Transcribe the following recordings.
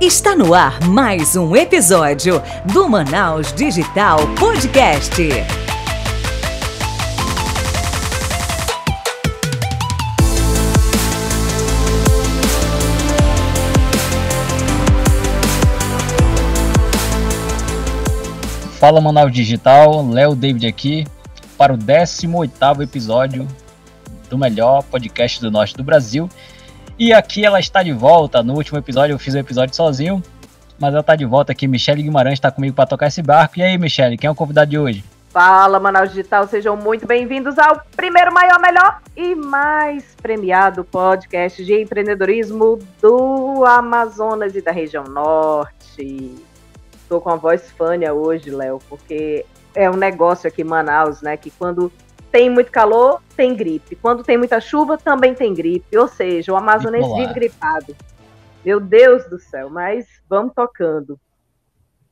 Está no ar mais um episódio do Manaus Digital Podcast. Fala Manaus Digital, Léo David aqui para o 18º episódio do melhor podcast do norte do Brasil. E aqui ela está de volta. No último episódio eu fiz o episódio sozinho, mas ela está de volta aqui. Michele Guimarães está comigo para tocar esse barco. E aí, Michele, quem é o convidado de hoje? Fala, Manaus Digital, sejam muito bem-vindos ao primeiro, maior, melhor e mais premiado podcast de empreendedorismo do Amazonas e da região norte. Estou com a voz fânia hoje, Léo, porque é um negócio aqui em Manaus, né? Que quando tem muito calor, tem gripe. Quando tem muita chuva, também tem gripe. Ou seja, o amazonense vive gripado. Meu Deus do céu, mas vamos tocando.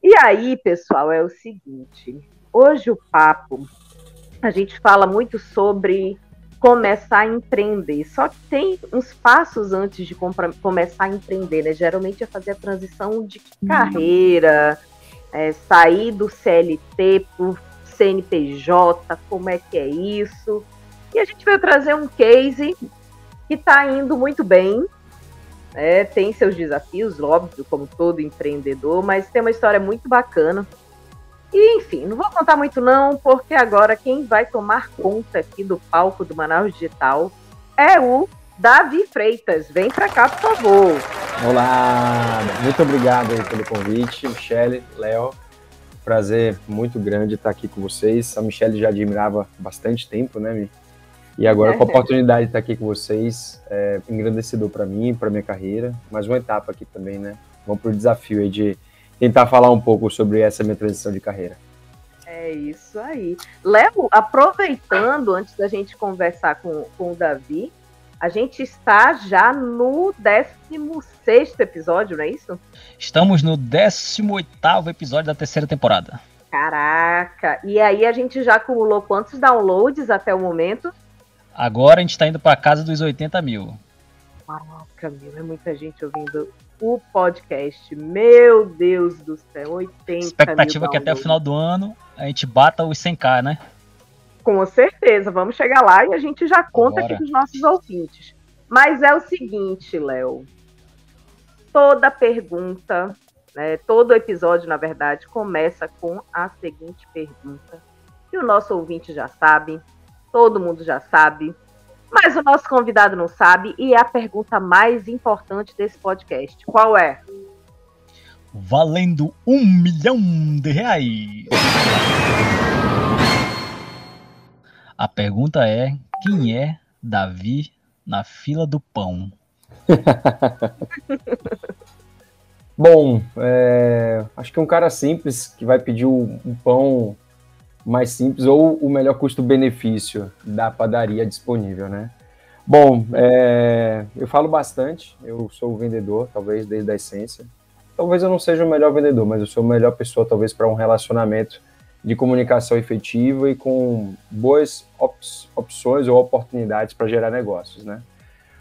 E aí, pessoal, é o seguinte. Hoje o papo, a gente fala muito sobre começar a empreender. Só que tem uns passos antes de começar a empreender, né? Geralmente é fazer a transição de carreira, é, sair do CLT por CNPJ, como é que é isso. E a gente veio trazer um case que está indo muito bem. É, tem seus desafios, óbvio, como todo empreendedor, mas tem uma história muito bacana. E, enfim, não vou contar muito não, porque agora quem vai tomar conta aqui do palco do Manaus Digital é o Davi Freitas. Vem para cá, por favor. Olá, muito obrigado pelo convite, Michele, Léo. Prazer muito grande estar aqui com vocês. A Michelle já admirava bastante tempo, né, Mi? E agora com a oportunidade de estar aqui com vocês, é engrandecedor para mim, para minha carreira, mais uma etapa aqui também, né? Vamos para o desafio aí de tentar falar um pouco sobre essa minha transição de carreira. É isso aí. Léo, aproveitando, antes da gente conversar com, com o Davi, a gente está já no 16 episódio, não é isso? Estamos no 18 episódio da terceira temporada. Caraca! E aí a gente já acumulou quantos downloads até o momento? Agora a gente está indo para casa dos 80 mil. Caraca, meu, é muita gente ouvindo o podcast. Meu Deus do céu, 80 Expectativa mil que até o final do ano a gente bata os 100k, né? Com certeza, vamos chegar lá e a gente já conta Bora. aqui dos nossos ouvintes. Mas é o seguinte, Léo. Toda pergunta, né, todo episódio, na verdade, começa com a seguinte pergunta. Que o nosso ouvinte já sabe, todo mundo já sabe, mas o nosso convidado não sabe, e é a pergunta mais importante desse podcast. Qual é? Valendo um milhão de reais. A pergunta é: quem é Davi na fila do pão? Bom, é, acho que um cara simples que vai pedir um pão mais simples ou o melhor custo-benefício da padaria disponível, né? Bom, é, eu falo bastante, eu sou o vendedor, talvez desde a essência. Talvez eu não seja o melhor vendedor, mas eu sou a melhor pessoa, talvez, para um relacionamento de comunicação efetiva e com boas op opções ou oportunidades para gerar negócios, né?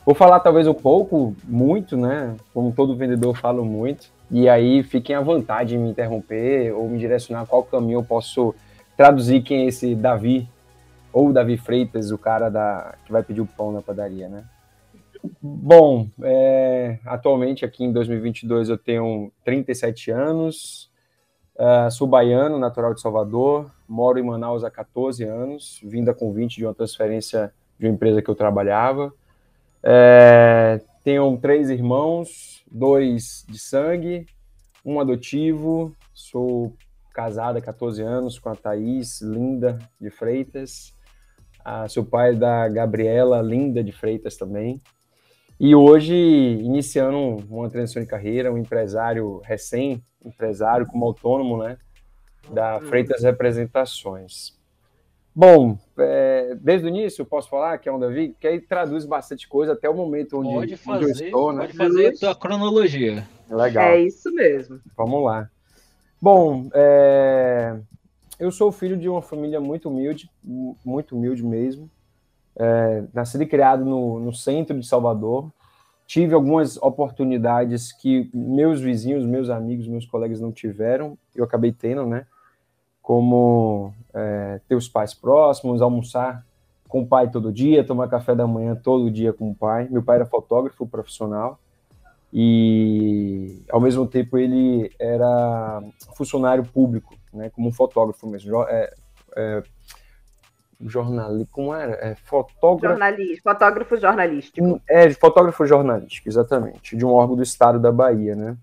Vou falar talvez um pouco, muito, né? Como todo vendedor falo muito, e aí fiquem à vontade em me interromper ou me direcionar qual caminho eu posso traduzir quem é esse Davi ou Davi Freitas, o cara da que vai pedir o pão na padaria, né? Bom, é, atualmente aqui em 2022 eu tenho 37 anos, Uh, sou baiano, natural de Salvador, moro em Manaus há 14 anos, vindo a convite de uma transferência de uma empresa que eu trabalhava. É, tenho três irmãos, dois de sangue, um adotivo, sou casada há 14 anos com a Thaís Linda de Freitas, uh, sou pai da Gabriela Linda de Freitas também. E hoje, iniciando uma transição de carreira, um empresário recém empresário, como autônomo, né? Da hum. Freitas Representações. Bom, é, desde o início eu posso falar que é um Davi, que aí traduz bastante coisa até o momento onde, pode fazer, onde eu estou, né? Pode fazer a tua cronologia. Legal. É isso mesmo. Vamos lá. Bom, é, eu sou filho de uma família muito humilde, muito humilde mesmo. É, nascido e criado no, no centro de Salvador, tive algumas oportunidades que meus vizinhos, meus amigos, meus colegas não tiveram, eu acabei tendo, né? Como é, ter os pais próximos, almoçar com o pai todo dia, tomar café da manhã todo dia com o pai. Meu pai era fotógrafo profissional e, ao mesmo tempo, ele era funcionário público, né? Como um fotógrafo mesmo. É, é, jornalista, como era? É, fotógrafo... Jornalista, fotógrafo jornalístico. É, fotógrafo jornalístico, exatamente, de um órgão do estado da Bahia, né?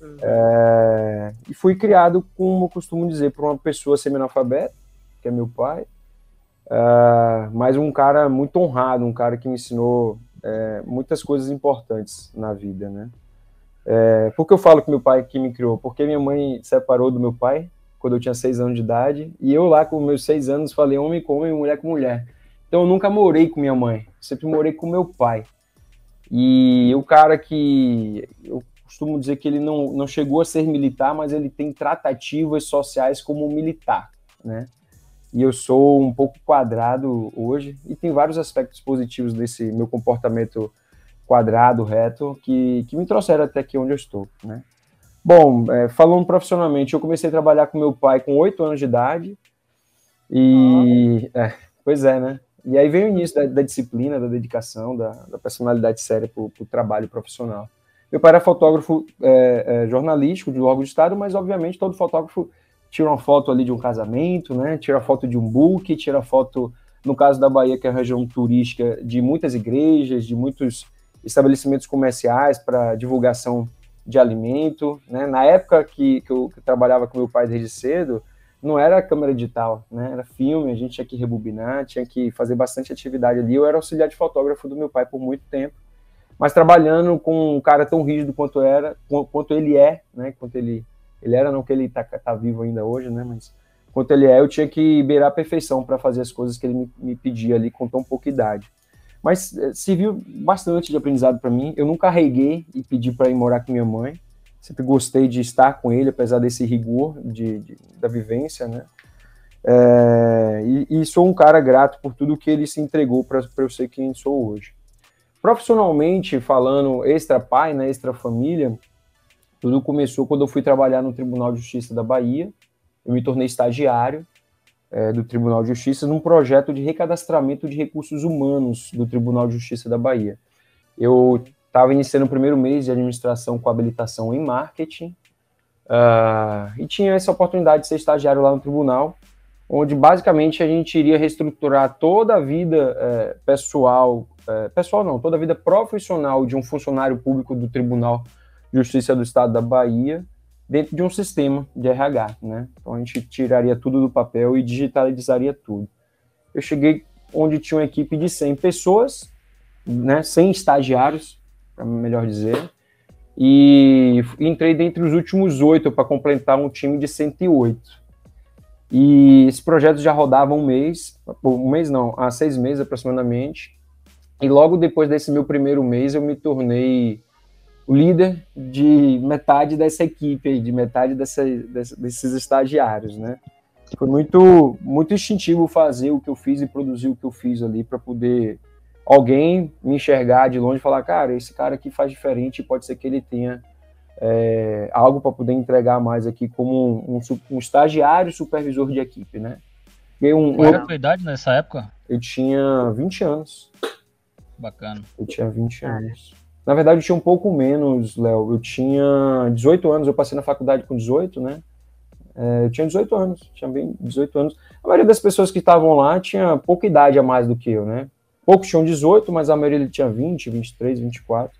Uhum. É, e fui criado, como eu costumo dizer, por uma pessoa semi-analfabeta, que é meu pai, é, mas um cara muito honrado, um cara que me ensinou é, muitas coisas importantes na vida, né? É, por que eu falo que meu pai que me criou? Porque minha mãe separou do meu pai, quando eu tinha seis anos de idade, e eu lá com meus seis anos falei homem com homem, mulher com mulher. Então eu nunca morei com minha mãe, sempre morei com meu pai. E o cara que eu costumo dizer que ele não, não chegou a ser militar, mas ele tem tratativas sociais como militar, né? E eu sou um pouco quadrado hoje, e tem vários aspectos positivos desse meu comportamento quadrado, reto, que, que me trouxeram até aqui onde eu estou, né? Bom, é, falando profissionalmente, eu comecei a trabalhar com meu pai com oito anos de idade. E. É, pois é, né? E aí vem o início da, da disciplina, da dedicação, da, da personalidade séria para o trabalho profissional. Meu pai era fotógrafo é, é, jornalístico de órgão de Estado, mas obviamente todo fotógrafo tira uma foto ali de um casamento, né? Tira foto de um book, tira foto, no caso da Bahia, que é a região turística, de muitas igrejas, de muitos estabelecimentos comerciais para divulgação de alimento, né? Na época que, que eu que trabalhava com meu pai desde cedo, não era câmera digital, né? Era filme, a gente tinha que rebobinar, tinha que fazer bastante atividade ali. Eu era auxiliar de fotógrafo do meu pai por muito tempo, mas trabalhando com um cara tão rígido quanto era, quanto ele é, né? Quanto ele ele era, não que ele tá, tá vivo ainda hoje, né? Mas quanto ele é, eu tinha que beirar a perfeição para fazer as coisas que ele me, me pedia ali com tão pouca idade. Mas eh, serviu bastante de aprendizado para mim. Eu nunca arreguei e pedi para ir morar com minha mãe. Sempre gostei de estar com ele, apesar desse rigor de, de da vivência, né? É, e, e, sou um cara grato por tudo que ele se entregou para eu ser quem sou hoje. Profissionalmente falando, extra pai, né, extra família, tudo começou quando eu fui trabalhar no Tribunal de Justiça da Bahia. Eu me tornei estagiário é, do Tribunal de Justiça num projeto de recadastramento de recursos humanos do Tribunal de Justiça da Bahia. Eu estava iniciando o primeiro mês de administração com habilitação em marketing uh, e tinha essa oportunidade de ser estagiário lá no tribunal, onde basicamente a gente iria reestruturar toda a vida é, pessoal, é, pessoal não, toda a vida profissional de um funcionário público do Tribunal de Justiça do Estado da Bahia, dentro de um sistema de RH, né? Então a gente tiraria tudo do papel e digitalizaria tudo. Eu cheguei onde tinha uma equipe de 100 pessoas, né, 100 estagiários, para melhor dizer, e entrei dentre os últimos oito para completar um time de 108. E esse projeto já rodava um mês, um mês não, há seis meses aproximadamente, e logo depois desse meu primeiro mês eu me tornei o líder de metade dessa equipe, de metade dessa, desses estagiários, né? Foi muito, muito instintivo fazer o que eu fiz e produzir o que eu fiz ali para poder alguém me enxergar de longe e falar, cara, esse cara aqui faz diferente, pode ser que ele tenha é, algo para poder entregar mais aqui como um, um, um, estagiário supervisor de equipe, né? E um, Qual era a tua idade nessa época? Eu tinha 20 anos. Bacana. Eu tinha 20 anos. Na verdade, eu tinha um pouco menos, Léo. Eu tinha 18 anos, eu passei na faculdade com 18, né? É, eu tinha 18 anos, tinha bem 18 anos. A maioria das pessoas que estavam lá tinha pouca idade a mais do que eu, né? Poucos tinham 18, mas a maioria tinha 20, 23, 24.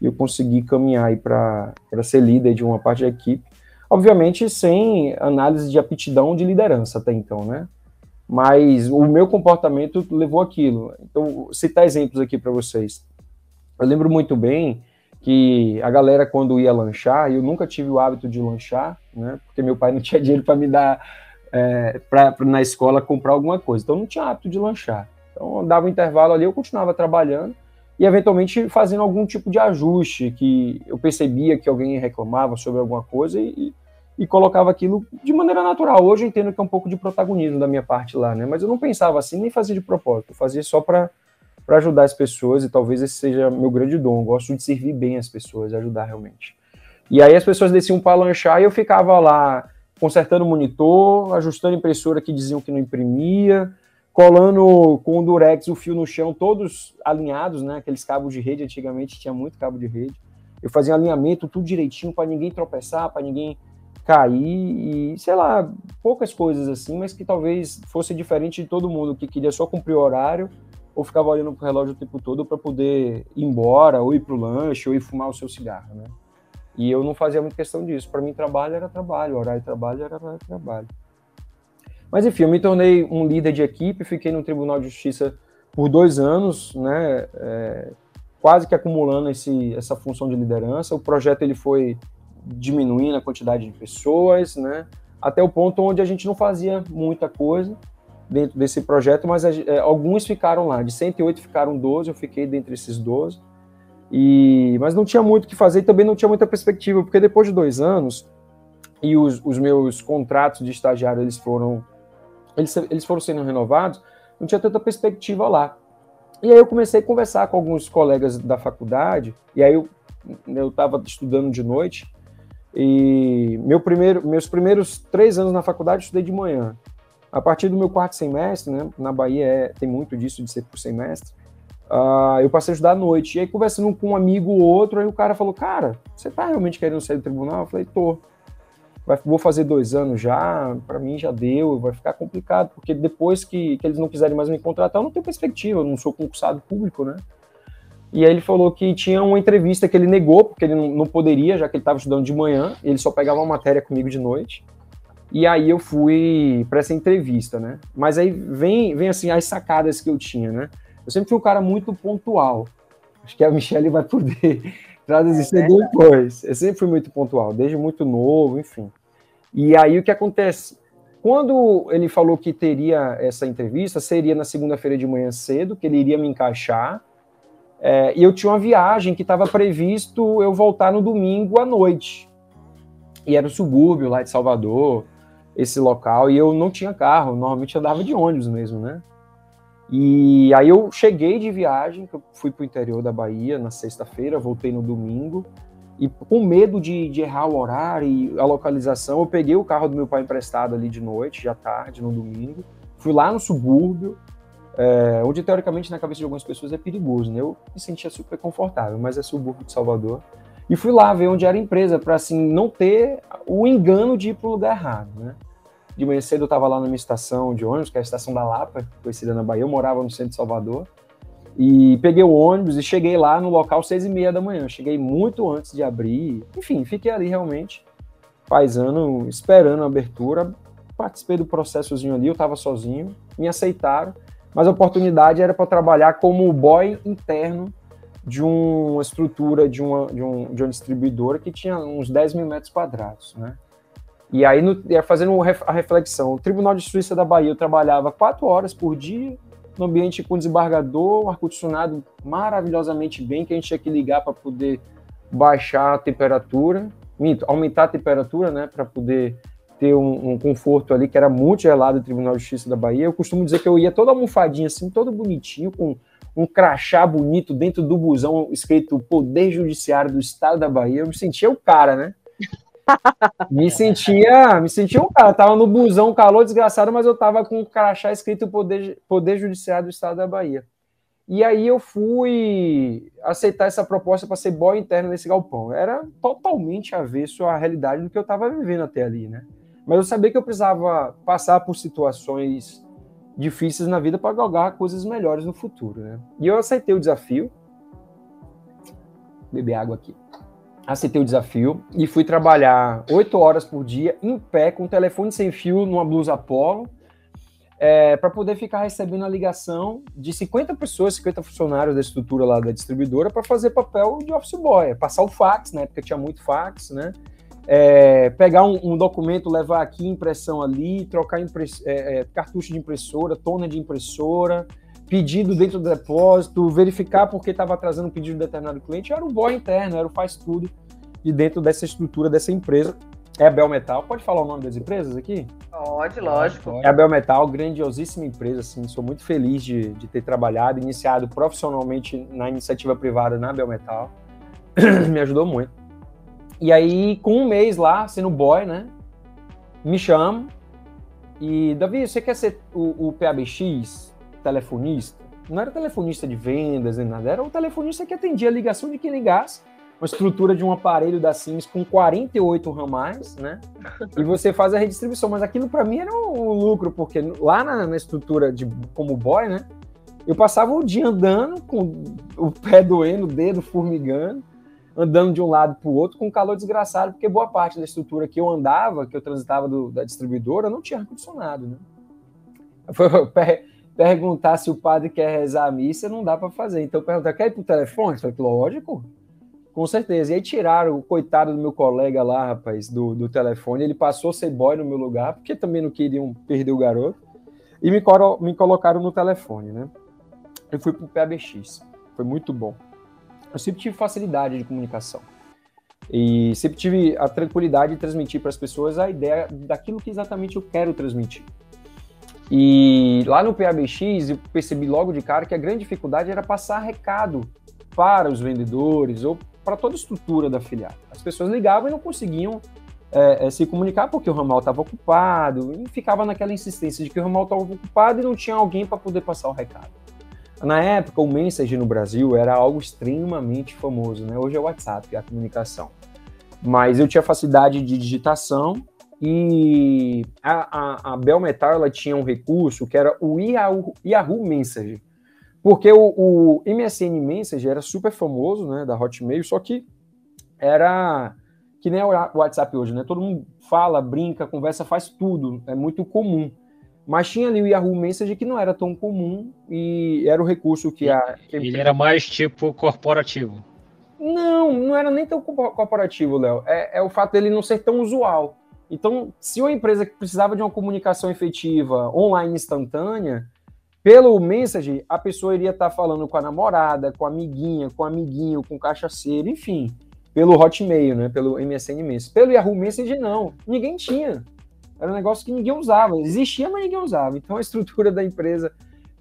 E eu consegui caminhar aí para ser líder de uma parte da equipe. Obviamente, sem análise de aptidão de liderança até então, né? Mas o meu comportamento levou aquilo. Então, citar exemplos aqui para vocês. Eu lembro muito bem que a galera, quando ia lanchar, eu nunca tive o hábito de lanchar, né? Porque meu pai não tinha dinheiro para me dar é, pra, na escola comprar alguma coisa. Então não tinha hábito de lanchar. Então dava um intervalo ali, eu continuava trabalhando e eventualmente fazendo algum tipo de ajuste que eu percebia que alguém reclamava sobre alguma coisa e, e colocava aquilo de maneira natural. Hoje eu entendo que é um pouco de protagonismo da minha parte lá, né? Mas eu não pensava assim nem fazia de propósito, eu fazia só para para ajudar as pessoas, e talvez esse seja meu grande dom. Eu gosto de servir bem as pessoas, ajudar realmente. E aí as pessoas desciam para lanchar e eu ficava lá consertando o monitor, ajustando a impressora que diziam que não imprimia, colando com o durex o fio no chão, todos alinhados, né? Aqueles cabos de rede, antigamente tinha muito cabo de rede. Eu fazia alinhamento tudo direitinho para ninguém tropeçar, para ninguém cair e, sei lá, poucas coisas assim, mas que talvez fosse diferente de todo mundo que queria só cumprir o horário ou ficava olhando pro relógio o tempo todo para poder ir embora, ou ir pro lanche, ou ir fumar o seu cigarro, né? E eu não fazia muita questão disso. Para mim, trabalho era trabalho, horário de trabalho era trabalho. Mas enfim, eu me tornei um líder de equipe, fiquei no Tribunal de Justiça por dois anos, né? É, quase que acumulando esse, essa função de liderança. O projeto ele foi diminuindo a quantidade de pessoas, né? Até o ponto onde a gente não fazia muita coisa dentro desse projeto, mas é, alguns ficaram lá. De 108 ficaram 12, eu fiquei dentre esses 12. E, mas não tinha muito o que fazer e também não tinha muita perspectiva, porque depois de dois anos, e os, os meus contratos de estagiário eles foram, eles, eles foram sendo renovados, não tinha tanta perspectiva lá. E aí eu comecei a conversar com alguns colegas da faculdade, e aí eu estava estudando de noite, e meu primeiro, meus primeiros três anos na faculdade eu estudei de manhã. A partir do meu quarto semestre, né, na Bahia é, tem muito disso de ser por semestre, uh, eu passei a estudar à noite. E aí, conversando com um amigo ou outro, aí o cara falou: Cara, você tá realmente querendo sair do tribunal? Eu falei: Tô. Vai, vou fazer dois anos já, para mim já deu, vai ficar complicado, porque depois que, que eles não quiserem mais me contratar, eu não tenho perspectiva, eu não sou concursado público, né? E aí ele falou que tinha uma entrevista que ele negou, porque ele não, não poderia, já que ele estava estudando de manhã, ele só pegava uma matéria comigo de noite. E aí eu fui para essa entrevista, né? Mas aí vem, vem assim as sacadas que eu tinha, né? Eu sempre fui um cara muito pontual. Acho que a Michelle vai poder traduzir isso é depois. Eu sempre fui muito pontual, desde muito novo, enfim. E aí o que acontece? Quando ele falou que teria essa entrevista, seria na segunda-feira de manhã cedo, que ele iria me encaixar. É, e eu tinha uma viagem que estava previsto eu voltar no domingo à noite. E era o subúrbio lá de Salvador esse local e eu não tinha carro, normalmente andava de ônibus mesmo, né? E aí eu cheguei de viagem, eu fui para o interior da Bahia na sexta-feira, voltei no domingo, e com medo de, de, errar o horário e a localização, eu peguei o carro do meu pai emprestado ali de noite, já tarde, no domingo, fui lá no subúrbio, é, onde teoricamente na cabeça de algumas pessoas é perigoso, né? Eu me sentia super confortável, mas é subúrbio de Salvador. E fui lá ver onde era a empresa, para assim não ter o engano de ir para o lugar errado, né? De manhã cedo eu estava lá na minha estação de ônibus, que é a estação da Lapa, conhecida na Bahia. Eu morava no centro de Salvador. E peguei o ônibus e cheguei lá no local seis e meia da manhã. Cheguei muito antes de abrir. Enfim, fiquei ali realmente, paisando, esperando a abertura. Participei do processozinho ali, eu estava sozinho. Me aceitaram. Mas a oportunidade era para trabalhar como boy interno de uma estrutura de uma, de, um, de uma distribuidora que tinha uns 10 mil metros quadrados, né? E aí, no, fazendo a reflexão, o Tribunal de Justiça da Bahia eu trabalhava quatro horas por dia, no ambiente com desembargador, ar-condicionado maravilhosamente bem, que a gente tinha que ligar para poder baixar a temperatura, aumentar a temperatura, né, para poder ter um, um, conforto ali, que era muito gelado o Tribunal de Justiça da Bahia. Eu costumo dizer que eu ia toda almofadinha, assim, todo bonitinho, com um crachá bonito dentro do busão escrito Poder Judiciário do Estado da Bahia. Eu me sentia o cara, né? Me sentia, me sentia um cara, tava no busão, calor desgraçado, mas eu tava com o crachá escrito Poder, Poder Judiciário do Estado da Bahia. E aí eu fui aceitar essa proposta para ser boy interno nesse galpão. Era totalmente avesso à realidade do que eu estava vivendo até ali, né? Mas eu sabia que eu precisava passar por situações difíceis na vida para galgar coisas melhores no futuro, né? E eu aceitei o desafio. Beber água aqui aceitei o desafio e fui trabalhar oito horas por dia, em pé, com telefone sem fio, numa blusa polo, é, para poder ficar recebendo a ligação de 50 pessoas, 50 funcionários da estrutura lá da distribuidora, para fazer papel de office boy, é passar o fax, na época tinha muito fax, né? É, pegar um, um, documento, levar aqui, impressão ali, trocar é, é cartucho de impressora, tona de impressora, pedido dentro do depósito, verificar porque estava atrasando o pedido de determinado cliente, era o boy interno, era o faz tudo de dentro dessa estrutura dessa empresa. é a Belmetal. Pode falar o nome das empresas aqui? Pode, lógico. É a Belmetal, grandiosíssima empresa, assim, sou muito feliz de, de ter trabalhado, iniciado profissionalmente na iniciativa privada na Belmetal. Me ajudou muito. E aí, com um mês lá, sendo boy, né? Me chamam. E, Davi, você quer ser o, o PABX, telefonista? Não era telefonista de vendas nem nada, era o telefonista que atendia a ligação de quem ligasse uma estrutura de um aparelho da Sims com 48 ramais, né? E você faz a redistribuição. Mas aquilo para mim era um lucro, porque lá na, na, estrutura de como boy, né? Eu passava o dia andando com o pé doendo, o dedo formigando, andando de um lado para o outro com calor desgraçado, porque boa parte da estrutura que eu andava, que eu transitava do, da distribuidora, não tinha ar-condicionado, né? Foi perguntar se o padre quer rezar a missa, não dá para fazer. Então perguntar, quer ir pro telefone? Eu falei, lógico. Com certeza. E aí tiraram o coitado do meu colega lá, rapaz, do, do telefone. Ele passou a ser boy no meu lugar, porque também não queriam perder o garoto. E me, me colocaram no telefone, né? Eu fui pro PABX. Foi muito bom. Eu sempre tive facilidade de comunicação. E sempre tive a tranquilidade de transmitir para as pessoas a ideia daquilo que exatamente eu quero transmitir. E lá no PABX eu percebi logo de cara que a grande dificuldade era passar recado para os vendedores ou para toda a estrutura da filial. As pessoas ligavam e não conseguiam é, é, se comunicar porque o ramal estava ocupado e ficava naquela insistência de que o ramal estava ocupado e não tinha alguém para poder passar o recado. Na época, o Message no Brasil era algo extremamente famoso, né? Hoje é o WhatsApp, a comunicação. Mas eu tinha facilidade de digitação e a, a, a Bell Metal ela tinha um recurso que era o Yahoo, Yahoo Message. Porque o, o MSN Message era super famoso, né, da Hotmail, só que era que nem o WhatsApp hoje, né? Todo mundo fala, brinca, conversa, faz tudo, é muito comum. Mas tinha ali o Yahoo Message que não era tão comum e era o recurso que a. Ele era mais tipo corporativo. Não, não era nem tão corporativo, Léo. É, é o fato dele não ser tão usual. Então, se uma empresa que precisava de uma comunicação efetiva online instantânea, pelo message, a pessoa iria estar falando com a namorada, com a amiguinha, com o amiguinho, com o cachaceiro, enfim, pelo Hotmail, né? Pelo MSN Message. Pelo Yahoo Message, não. Ninguém tinha. Era um negócio que ninguém usava. Existia, mas ninguém usava. Então a estrutura da empresa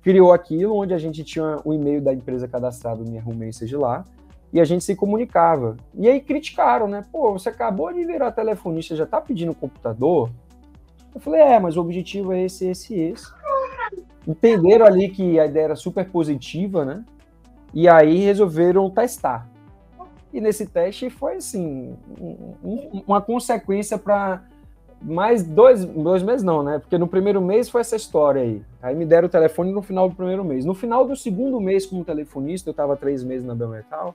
criou aquilo, onde a gente tinha o e-mail da empresa cadastrado no Yahoo Message lá, e a gente se comunicava. E aí criticaram, né? Pô, você acabou de virar telefonista, já tá pedindo computador? Eu falei, é, mas o objetivo é esse, esse, esse entenderam ali que a ideia era super positiva, né? E aí resolveram testar. E nesse teste foi assim, um, uma consequência para mais dois, dois meses não, né? Porque no primeiro mês foi essa história aí. Aí me deram o telefone no final do primeiro mês. No final do segundo mês como telefonista, eu estava três meses na Belmetal.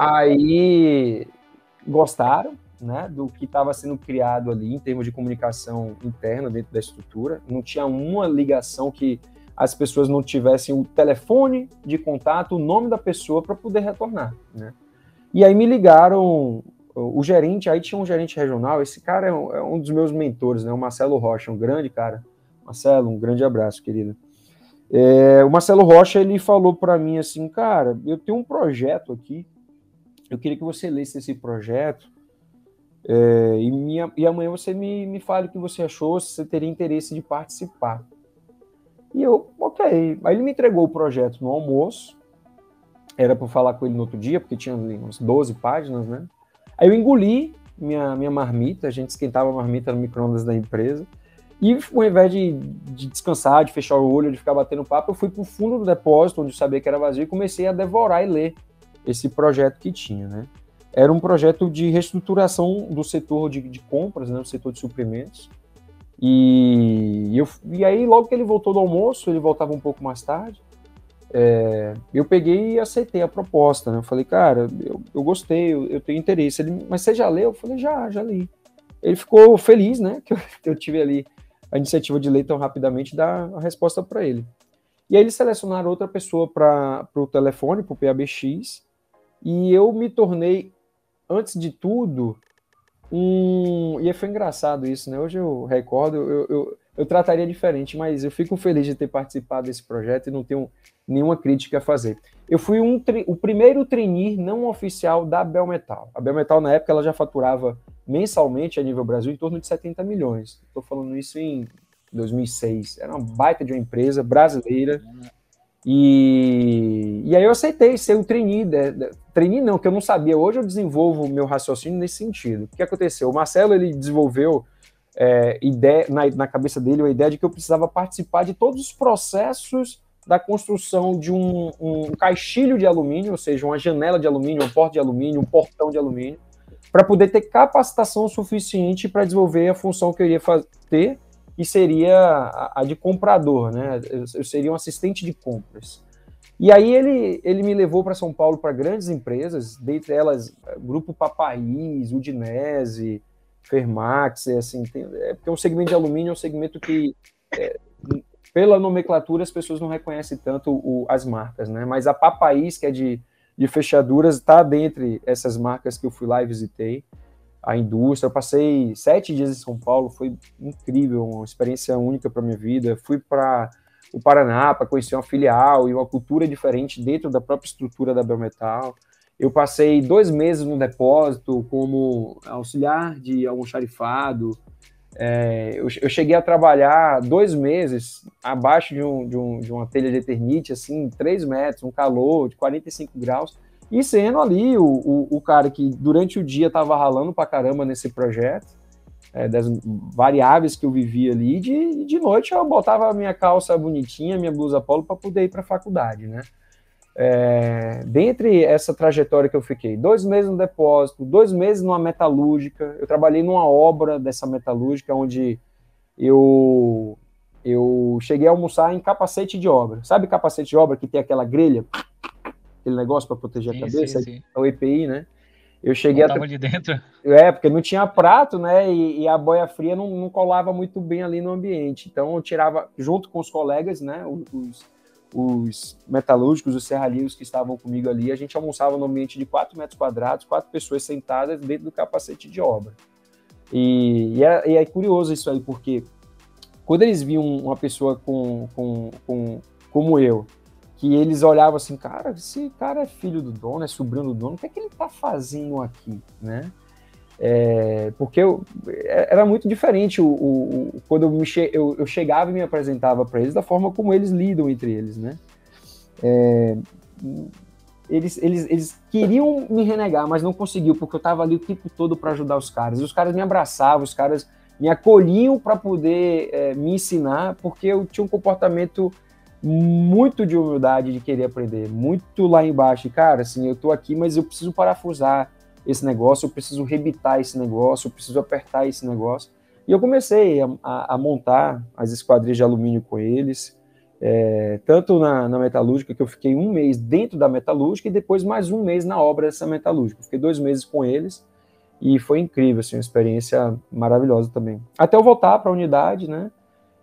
Aí gostaram, né, do que estava sendo criado ali em termos de comunicação interna dentro da estrutura. Não tinha uma ligação que as pessoas não tivessem o telefone de contato, o nome da pessoa para poder retornar, né? E aí me ligaram o gerente, aí tinha um gerente regional, esse cara é um, é um dos meus mentores, né, o Marcelo Rocha, um grande cara. Marcelo, um grande abraço, querido. É, o Marcelo Rocha, ele falou para mim assim, cara, eu tenho um projeto aqui, eu queria que você lesse esse projeto, é, e, minha, e amanhã você me, me fale o que você achou, se você teria interesse de participar. E eu, ok. Aí ele me entregou o projeto no almoço. Era para falar com ele no outro dia, porque tinha umas 12 páginas, né? Aí eu engoli minha, minha marmita, a gente esquentava a marmita no micro-ondas da empresa. E ao invés de, de, descansar, de fechar o olho, de ficar batendo papo, eu fui para o fundo do depósito, onde eu sabia que era vazio, e comecei a devorar e ler esse projeto que tinha, né? era um projeto de reestruturação do setor de, de compras, né, do setor de suprimentos. E, eu, e aí, logo que ele voltou do almoço, ele voltava um pouco mais tarde, é, eu peguei e aceitei a proposta. Né? Eu falei, cara, eu, eu gostei, eu, eu tenho interesse. Ele, mas você já leu? Eu falei, já, já li. Ele ficou feliz, né, que eu, eu tive ali a iniciativa de ler tão rapidamente, dar a resposta para ele. E aí eles selecionaram outra pessoa para o telefone, para o PABX, e eu me tornei antes de tudo, um. E foi engraçado isso, né? Hoje eu recordo, eu, eu, eu trataria diferente, mas eu fico feliz de ter participado desse projeto e não tenho nenhuma crítica a fazer. Eu fui um o primeiro trainee não oficial da Belmetal. A Belmetal, na época, ela já faturava mensalmente a nível Brasil em torno de 70 milhões. Estou falando isso em 2006. Era uma baita de uma empresa brasileira. E, e aí eu aceitei ser um trainee. De, trainee não, que eu não sabia. Hoje eu desenvolvo o meu raciocínio nesse sentido. O que aconteceu? O Marcelo ele desenvolveu é, ideia, na, na cabeça dele a ideia de que eu precisava participar de todos os processos da construção de um, um caixilho de alumínio, ou seja, uma janela de alumínio, um porta de alumínio, um portão de alumínio, para poder ter capacitação suficiente para desenvolver a função que eu iria ter, que seria a, a de comprador, né? Eu, eu, seria um assistente de compras. E aí ele, ele me levou para São Paulo para grandes empresas, dentre elas Grupo Papaís, Udinese, Fermax, é assim, tem, é porque é segmento de alumínio é um segmento que é, pela nomenclatura as pessoas não reconhecem tanto o, as marcas, né? Mas a Papaís, que é de, de fechaduras, está dentre essas marcas que eu fui lá e visitei. A indústria, eu passei sete dias em São Paulo, foi incrível, uma experiência única para minha vida. Fui para o Paraná para conhecer uma filial e uma cultura diferente dentro da própria estrutura da Belmetal. Eu passei dois meses no depósito como auxiliar de almoxarifado, é, eu, eu, cheguei a trabalhar dois meses abaixo de, um, de, um, de uma telha de eternite, assim, 3 metros, um calor de 45 graus, e sendo ali o, o, o cara que durante o dia estava ralando pra caramba nesse projeto, é, das variáveis que eu vivia ali, de, de noite eu botava a minha calça bonitinha, minha blusa polo para poder ir para a faculdade, né? É, dentre essa trajetória que eu fiquei, dois meses no depósito, dois meses numa metalúrgica, eu trabalhei numa obra dessa metalúrgica onde eu eu cheguei a almoçar em capacete de obra. Sabe capacete de obra que tem aquela grelha, aquele negócio para proteger sim, a cabeça, sim, sim. é o EPI, né? Eu cheguei não a de dentro. É, porque não tinha prato, né? E, e a boia fria não, não, colava muito bem ali no ambiente. Então eu tirava junto com os colegas, né? Os, os metalúrgicos, os serralheiros que estavam comigo ali, a gente almoçava no ambiente de 4 metros quadrados, quatro pessoas sentadas dentro do capacete de obra. E, e, é, e é curioso isso aí, porque quando eles viam uma pessoa com, com, com, como eu, que eles olhavam assim, cara, esse cara é filho do dono, é sobrinho do dono, o que é que ele está fazendo aqui, né? É, porque eu, é, era muito diferente o, o, o quando eu, che, eu, eu, chegava e me apresentava para eles da forma como eles lidam entre eles, né? É, eles, eles, eles queriam me renegar, mas não conseguiu, porque eu estava ali o tempo todo para ajudar os caras. E os caras me abraçavam, os caras me acolhiam para poder é, me ensinar, porque eu tinha um comportamento muito de humildade, de querer aprender, muito lá embaixo. Cara, assim, eu tô aqui, mas eu preciso parafusar esse negócio, eu preciso rebitar esse negócio, eu preciso apertar esse negócio. E eu comecei a, a, a montar as esquadrias de alumínio com eles, é, tanto na, na, metalúrgica, que eu fiquei um mês dentro da metalúrgica e depois mais um mês na obra dessa metalúrgica. Fiquei dois meses com eles e foi incrível, assim, uma experiência maravilhosa também. Até eu voltar para a unidade, né?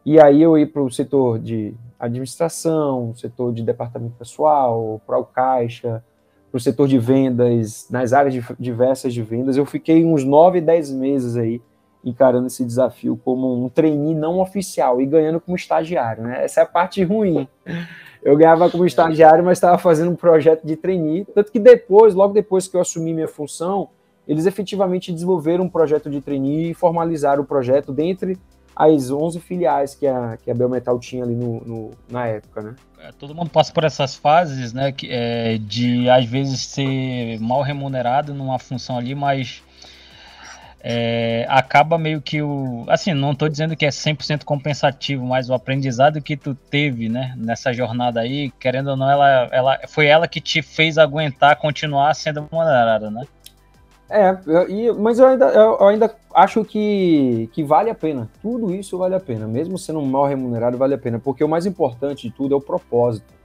E aí eu ir para o setor de administração, setor de departamento pessoal, para o caixa, para o setor de vendas, nas áreas de, diversas de vendas. Eu fiquei uns 9, 10 meses aí encarando esse desafio como um trainee não oficial e ganhando como estagiário, né? Essa é a parte ruim. Eu ganhava como estagiário, mas estava fazendo um projeto de trainee, tanto que depois, logo depois que eu assumi minha função, eles efetivamente desenvolveram um projeto de trainee e formalizaram o projeto dentre as 11 filiais que a, que a Belmetal tinha ali no, no na época, né? É, todo mundo passa por essas fases, né, que, é, de às vezes ser mal remunerado numa função ali, mas é, acaba meio que o. Assim, não estou dizendo que é 100% compensativo, mas o aprendizado que tu teve, né, nessa jornada aí, querendo ou não, ela, ela, foi ela que te fez aguentar continuar sendo remunerada, né? É, eu, mas eu ainda, eu ainda acho que, que vale a pena. Tudo isso vale a pena. Mesmo sendo mal remunerado, vale a pena. Porque o mais importante de tudo é o propósito.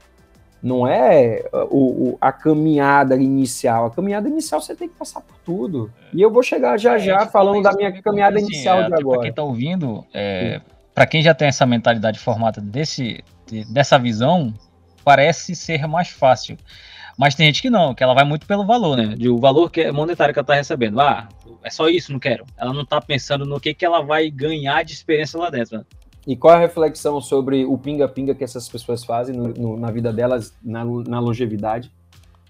Não é o, o, a caminhada inicial. A caminhada inicial você tem que passar por tudo. E eu vou chegar já é, já falando da minha caminhada assim, inicial é, de agora. Para quem está ouvindo, é, para quem já tem essa mentalidade formada desse, dessa visão, parece ser mais fácil. Mas tem gente que não, que ela vai muito pelo valor, né? De o valor que é monetário que ela tá recebendo. Ah, é só isso, não quero. Ela não tá pensando no que, que ela vai ganhar de experiência lá dentro. Né? E qual é a reflexão sobre o pinga-pinga que essas pessoas fazem no, no, na vida delas, na, na longevidade?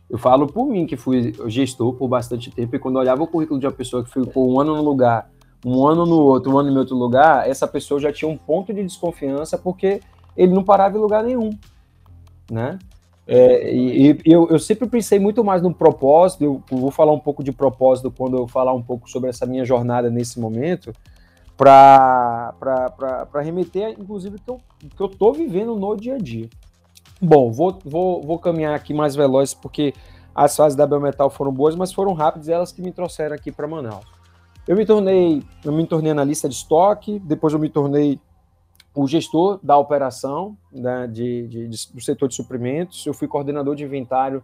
Eu falo por mim, que fui gestor por bastante tempo, e quando eu olhava o currículo de uma pessoa que ficou um ano no lugar, um ano no outro, um ano em outro lugar, essa pessoa já tinha um ponto de desconfiança porque ele não parava em lugar nenhum, né? É, e, e eu, eu, sempre pensei muito mais no propósito, eu vou falar um pouco de propósito quando eu falar um pouco sobre essa minha jornada nesse momento, para remeter, inclusive, que eu, que eu tô vivendo no dia a dia. Bom, vou, vou, vou caminhar aqui mais veloz, porque as fases da Biometal foram boas, mas foram rápidas, elas que me trouxeram aqui para Manaus. Eu me tornei, eu me tornei analista de estoque, depois eu me tornei o gestor da operação né, de, de, de, do setor de suprimentos. Eu fui coordenador de inventário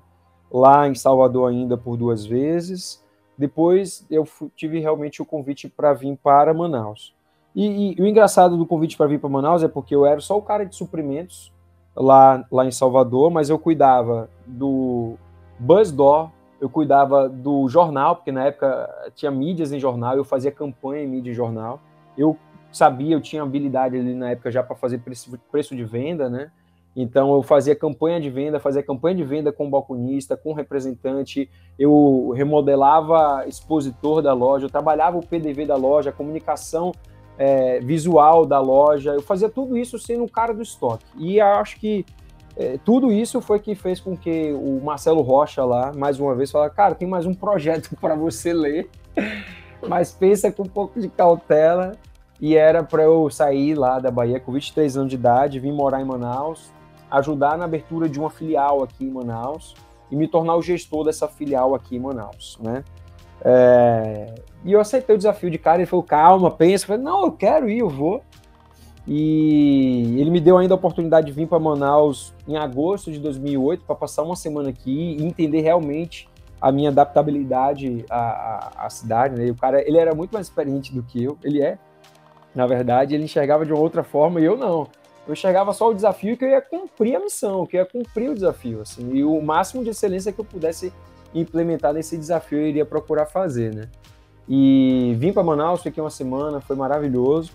lá em Salvador ainda por duas vezes. Depois eu fui, tive realmente o convite para vir para Manaus. E, e, o engraçado do convite para vir para Manaus é porque eu era só o cara de suprimentos lá, lá em Salvador, mas eu cuidava do Buzzdoor, eu cuidava do jornal, porque na época tinha mídias em jornal, eu fazia campanha em mídia em jornal. Eu sabia, eu tinha habilidade ali na época já para fazer preço, preço de venda, né? Então eu fazia campanha de venda, fazia campanha de venda com balconista, com representante, eu remodelava expositor da loja, eu trabalhava o PDV da loja, a comunicação é, visual da loja, eu fazia tudo isso sendo um cara do estoque. E acho que é, tudo isso foi que fez com que o Marcelo Rocha lá, mais uma vez, falasse, cara, tem mais um projeto para você ler, mas pensa com um pouco de cautela e era para eu sair lá da Bahia com 23 anos de idade, vir morar em Manaus, ajudar na abertura de uma filial aqui em Manaus e me tornar o gestor dessa filial aqui em Manaus, né? É... E eu aceitei o desafio de cara, ele falou, calma, pensa. Eu falei, não, eu quero ir, eu vou. E ele me deu ainda a oportunidade de vir para Manaus em agosto de 2008 para passar uma semana aqui e entender realmente a minha adaptabilidade à, à, à cidade. Né? E o cara, ele era muito mais experiente do que eu, ele é, na verdade, ele enxergava de uma outra forma e eu não. Eu enxergava só o desafio que eu ia cumprir a missão, que eu ia cumprir o desafio, assim, e o máximo de excelência que eu pudesse implementar nesse desafio eu iria procurar fazer, né? E vim para Manaus, fiquei uma semana, foi maravilhoso.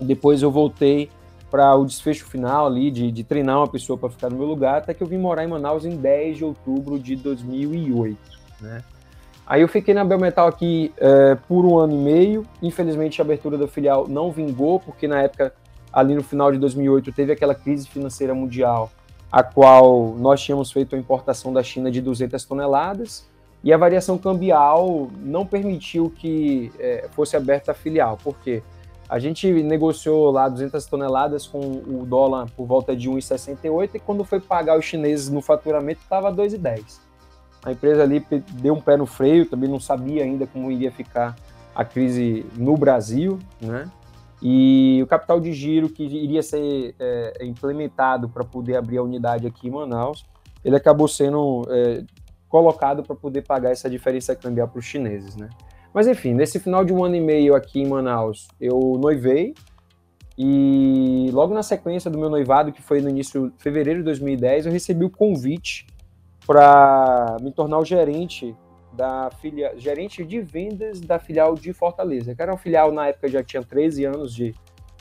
Depois eu voltei para o desfecho final ali, de, de treinar uma pessoa para ficar no meu lugar, até que eu vim morar em Manaus em 10 de outubro de 2008, né? Aí eu fiquei na Belmetal aqui é, por um ano e meio. Infelizmente a abertura da filial não vingou, porque na época, ali no final de 2008, teve aquela crise financeira mundial, a qual nós tínhamos feito a importação da China de 200 toneladas, e a variação cambial não permitiu que é, fosse aberta a filial. Por quê? A gente negociou lá 200 toneladas com o dólar por volta de 1,68 e quando foi pagar os chineses no faturamento estava 2,10. A empresa ali deu um pé no freio, também não sabia ainda como iria ficar a crise no Brasil, né? E o capital de giro que iria ser é, implementado para poder abrir a unidade aqui em Manaus, ele acabou sendo é, colocado para poder pagar essa diferença cambial para os chineses, né? Mas enfim, nesse final de um ano e meio aqui em Manaus, eu noivei e logo na sequência do meu noivado, que foi no início de fevereiro de 2010, eu recebi o convite para me tornar o gerente da filial, gerente de vendas da filial de Fortaleza, que era uma filial na época já tinha 13 anos de,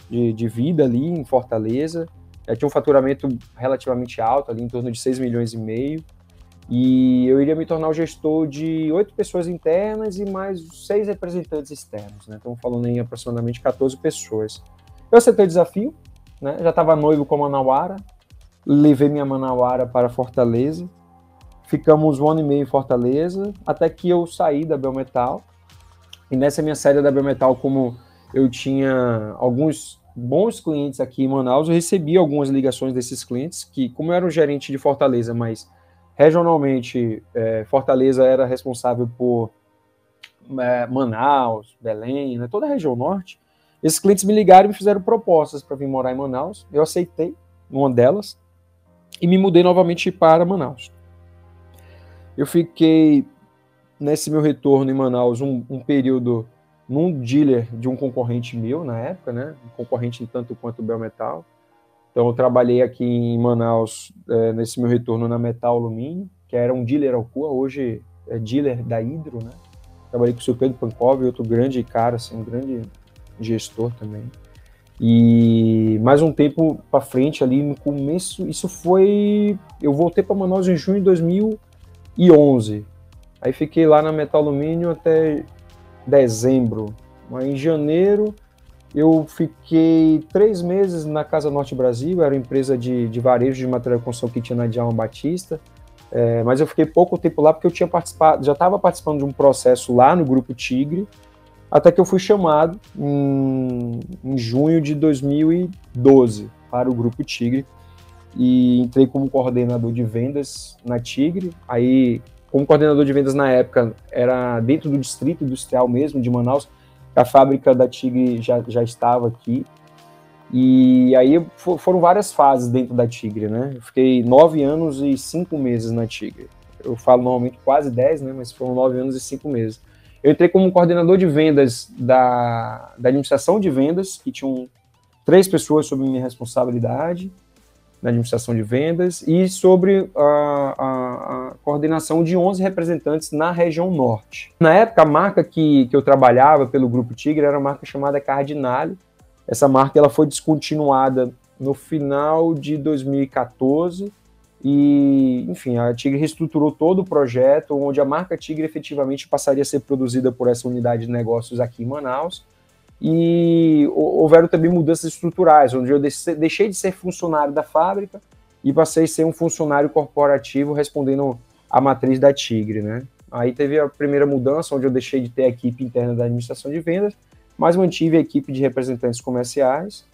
de, de, vida ali em Fortaleza, já tinha um faturamento relativamente alto, ali em torno de 6 milhões e meio, e eu iria me tornar o gestor de oito pessoas internas e mais seis representantes externos, né? Estamos falando em aproximadamente 14 pessoas. Eu aceitei o desafio, né? Já estava noivo com a Manauara, levei minha Manauara para Fortaleza, Ficamos um ano e meio em Fortaleza, até que eu saí da Belmetal. E nessa minha saída da Belmetal, como eu tinha alguns bons clientes aqui em Manaus, eu recebi algumas ligações desses clientes, que como eu era um gerente de Fortaleza, mas regionalmente é, Fortaleza era responsável por é, Manaus, Belém, né, toda a região norte, esses clientes me ligaram e me fizeram propostas para vir morar em Manaus. Eu aceitei uma delas e me mudei novamente para Manaus. Eu fiquei nesse meu retorno em Manaus um, um, período num dealer de um concorrente meu na época, né? Um concorrente tanto quanto o Belmetal. Então eu trabalhei aqui em Manaus é, nesse meu retorno na Metal Alumínio, que era um dealer Alcoa, hoje é dealer da Hidro, né? Trabalhei com o seu Pedro Pankov, outro grande cara, assim, um grande gestor também. E mais um tempo para frente ali no começo, isso foi, eu voltei para Manaus em junho de 2000 2011. Aí fiquei lá na Metal Alumínio até dezembro. Aí em janeiro eu fiquei três meses na Casa Norte Brasil, era uma empresa de, de varejo de material de construção que tinha na Djalma Batista. É, mas eu fiquei pouco tempo lá porque eu tinha participado, já estava participando de um processo lá no Grupo Tigre, até que eu fui chamado em, em junho de 2012 para o Grupo Tigre e entrei como coordenador de vendas na Tigre. Aí, como coordenador de vendas na época, era dentro do distrito industrial mesmo de Manaus, a fábrica da Tigre já, já estava aqui. E aí foram várias fases dentro da Tigre, né? Eu fiquei nove anos e cinco meses na Tigre. Eu falo normalmente quase dez, né? Mas foram nove anos e cinco meses. Eu entrei como coordenador de vendas da, da administração de vendas, que tinham três pessoas sob minha responsabilidade na administração de vendas e sobre a, a, a, coordenação de 11 representantes na região norte. Na época, a marca que, que eu trabalhava pelo Grupo Tigre era uma marca chamada Cardinale. Essa marca ela foi descontinuada no final de 2014 e, enfim, a Tigre reestruturou todo o projeto, onde a marca Tigre efetivamente passaria a ser produzida por essa unidade de negócios aqui em Manaus e houveram também mudanças estruturais, onde eu deixei de ser funcionário da fábrica e passei a ser um funcionário corporativo respondendo à matriz da Tigre, né? Aí teve a primeira mudança, onde eu deixei de ter a equipe interna da administração de vendas, mas mantive a equipe de representantes comerciais.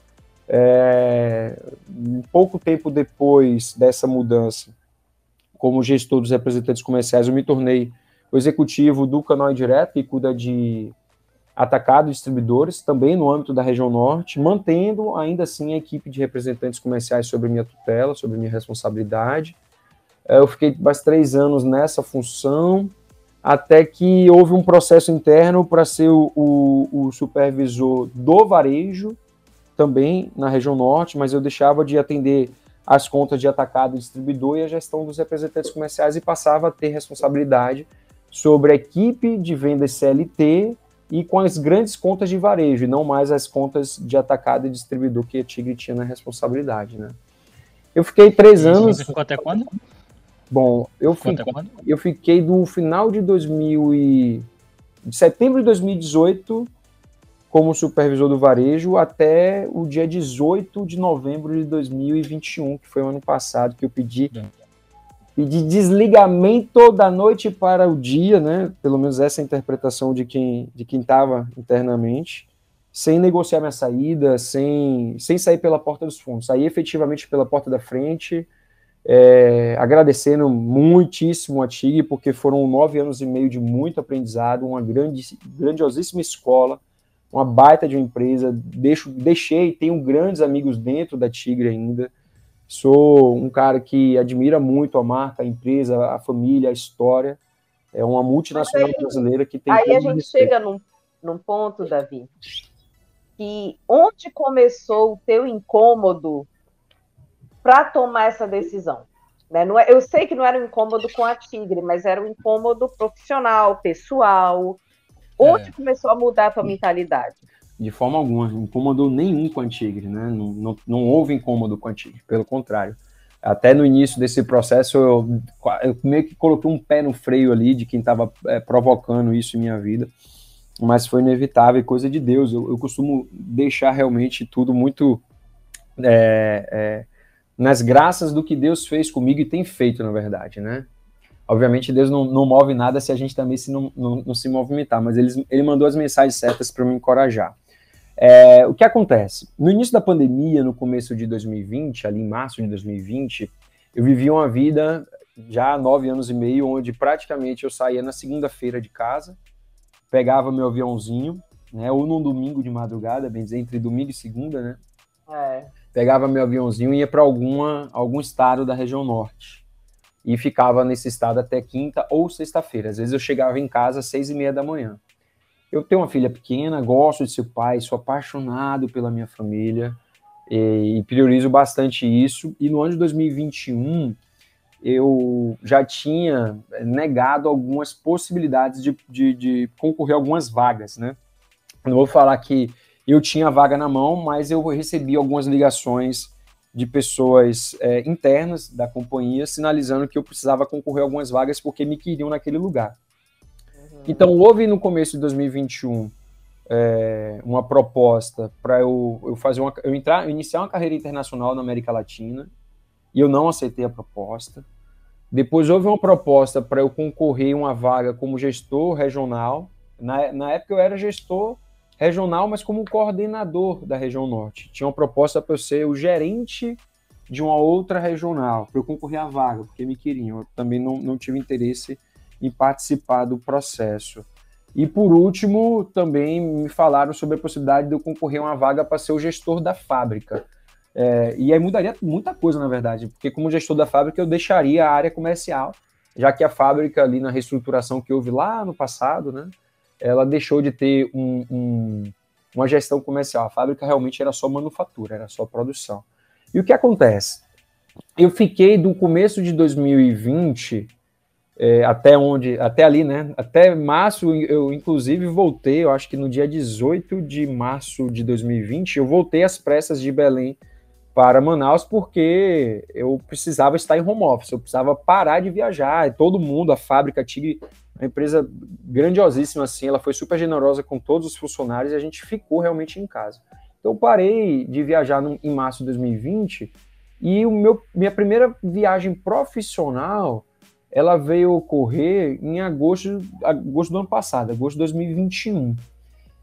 É, um pouco tempo depois dessa mudança, como gestor dos representantes comerciais, eu me tornei o executivo do canal direto, que cuida de atacado distribuidores, também no âmbito da região norte, mantendo ainda assim a equipe de representantes comerciais sobre minha tutela, sobre minha responsabilidade. É, eu fiquei mais três anos nessa função, até que houve um processo interno para ser o, o, o, supervisor do varejo, também na região norte, mas eu deixava de atender as contas de atacado distribuidor e a gestão dos representantes comerciais e passava a ter responsabilidade sobre a equipe de vendas CLT e com as grandes contas de varejo, e não mais as contas de atacado e distribuidor que a Tigre tinha na responsabilidade, né? Eu fiquei três anos. Você ficou até quando? Bom, eu, fiquei, eu fiquei do final de 2000 e... de setembro de 2018 como supervisor do varejo até o dia 18 de novembro de 2021, que foi o ano passado que eu pedi e de desligamento da noite para o dia, né? Pelo menos essa é a interpretação de quem de quem estava internamente, sem negociar minha saída, sem, sem sair pela porta dos fundos, sair efetivamente pela porta da frente, é, agradecendo muitíssimo a TIG, porque foram nove anos e meio de muito aprendizado, uma grande, grandiosíssima escola, uma baita de uma empresa. Deixo, deixei, tenho grandes amigos dentro da Tigre ainda. Sou um cara que admira muito a marca, a empresa, a família, a história. É uma multinacional aí, brasileira que tem. Aí a gente respeito. chega num, num ponto, Davi, que onde começou o teu incômodo para tomar essa decisão? Né? Não é, eu sei que não era um incômodo com a Tigre, mas era um incômodo profissional, pessoal. Onde é. começou a mudar a tua mentalidade? De forma alguma, não incomodou nenhum com a Tigre, né? Não, não, não houve incômodo com a Tigre, pelo contrário. Até no início desse processo, eu, eu meio que coloquei um pé no freio ali de quem estava é, provocando isso em minha vida, mas foi inevitável, coisa de Deus. Eu, eu costumo deixar realmente tudo muito é, é, nas graças do que Deus fez comigo e tem feito, na verdade, né? Obviamente, Deus não, não move nada se a gente também se não, não, não se movimentar, mas ele, ele mandou as mensagens certas para me encorajar. É, o que acontece? No início da pandemia, no começo de 2020, ali em março de 2020, eu vivi uma vida já há nove anos e meio, onde praticamente eu saía na segunda-feira de casa, pegava meu aviãozinho, né, ou num domingo de madrugada, bem dizer, entre domingo e segunda, né? É. Pegava meu aviãozinho e ia para alguma algum estado da região norte e ficava nesse estado até quinta ou sexta-feira. Às vezes eu chegava em casa às seis e meia da manhã. Eu tenho uma filha pequena, gosto de ser pai, sou apaixonado pela minha família e, e priorizo bastante isso. E no ano de 2021, eu já tinha negado algumas possibilidades de, de, de concorrer a algumas vagas, né? Não vou falar que eu tinha a vaga na mão, mas eu recebi algumas ligações de pessoas é, internas da companhia sinalizando que eu precisava concorrer a algumas vagas porque me queriam naquele lugar. Então, houve no começo de 2021 é, uma proposta para eu, eu fazer uma, eu entrar, iniciar uma carreira internacional na América Latina e eu não aceitei a proposta. Depois houve uma proposta para eu concorrer uma vaga como gestor regional. Na, na época eu era gestor regional, mas como coordenador da região norte. Tinha uma proposta para eu ser o gerente de uma outra regional, para eu concorrer à vaga, porque me queriam. Eu também não, não tive interesse em participar do processo. E por último, também me falaram sobre a possibilidade de eu concorrer a uma vaga para ser o gestor da fábrica. É, e aí mudaria muita coisa, na verdade, porque como gestor da fábrica eu deixaria a área comercial, já que a fábrica ali na reestruturação que houve lá no passado, né, ela deixou de ter um, um, uma gestão comercial. A fábrica realmente era só manufatura, era só produção. E o que acontece? Eu fiquei do começo de 2020 é, até onde, até ali, né? Até março, eu inclusive voltei, eu acho que no dia 18 de março de 2020, eu voltei às pressas de Belém para Manaus porque eu precisava estar em home office, eu precisava parar de viajar. E todo mundo, a fábrica Tigre, uma empresa grandiosíssima assim, ela foi super generosa com todos os funcionários e a gente ficou realmente em casa. Então eu parei de viajar no, em março de 2020 e o meu, minha primeira viagem profissional ela veio ocorrer em agosto, agosto do ano passado, agosto de 2021.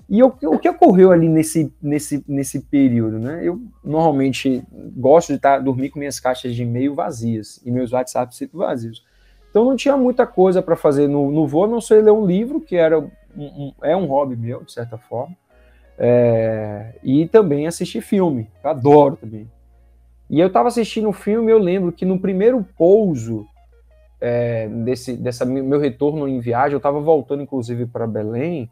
E o, o que ocorreu ali nesse, nesse, nesse período, né? Eu normalmente gosto de estar, dormir com minhas caixas de e-mail vazias e meus WhatsApp sempre vazios. Então não tinha muita coisa para fazer no, no voo, não sei ler um livro, que era um, um, é um hobby meu, de certa forma, é, e também assistir filme, adoro também. E eu estava assistindo o filme, eu lembro que no primeiro pouso é, desse dessa meu retorno em viagem, eu estava voltando inclusive para Belém,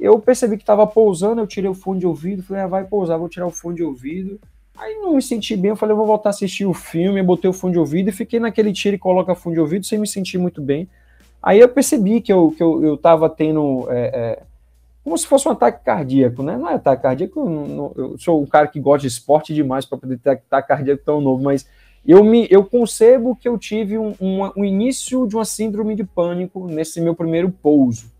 eu percebi que estava pousando, eu tirei o fone de ouvido, falei, ah, vai pousar, vou tirar o fone de ouvido. Aí não me senti bem, eu falei, vou voltar a assistir o filme, eu botei o fone de ouvido e fiquei naquele tiro e coloca fone de ouvido sem me sentir muito bem. Aí eu percebi que eu, que eu, eu tava tendo é, é, como se fosse um ataque cardíaco, né? Não é ataque cardíaco, eu, não, eu sou um cara que gosta de esporte demais para poder ter ataque cardíaco tão novo, mas eu, me, eu concebo que eu tive um, um, um, início de uma síndrome de pânico nesse meu primeiro pouso.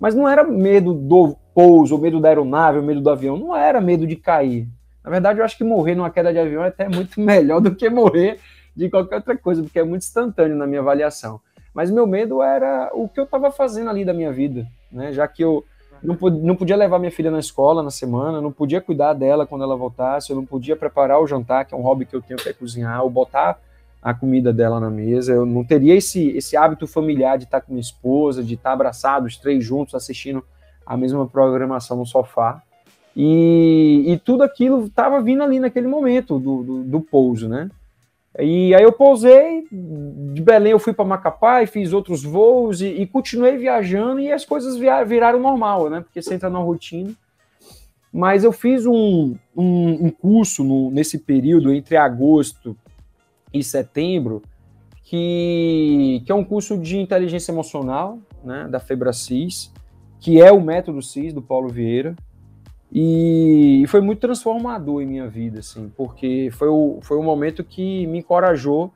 Mas não era medo do pouso, ou medo da aeronave, ou medo do avião, não era medo de cair. Na verdade, eu acho que morrer numa queda de avião é até muito melhor do que morrer de qualquer outra coisa, porque é muito instantâneo na minha avaliação. Mas meu medo era o que eu estava fazendo ali da minha vida, né? Já que eu não, não podia levar minha filha na escola na semana, não podia cuidar dela quando ela voltasse, eu não podia preparar o jantar, que é um hobby que eu tenho que é cozinhar, ou botar a comida dela na mesa. Eu não teria esse, esse hábito familiar de estar com minha esposa, de estar abraçados, três juntos, assistindo a mesma programação no sofá. E, e tudo aquilo estava vindo ali naquele momento do, do, do pouso, né? E aí eu pousei, de Belém eu fui para Macapá e fiz outros voos e, e, continuei viajando e as coisas viraram normal, né? Porque você entra na rotina. Mas eu fiz um, um, um curso no, nesse período entre agosto e setembro, que, que é um curso de inteligência emocional, né, da FebraCis, que é o método CIS do Paulo Vieira, e, foi muito transformador em minha vida, assim, porque foi o, foi o momento que me encorajou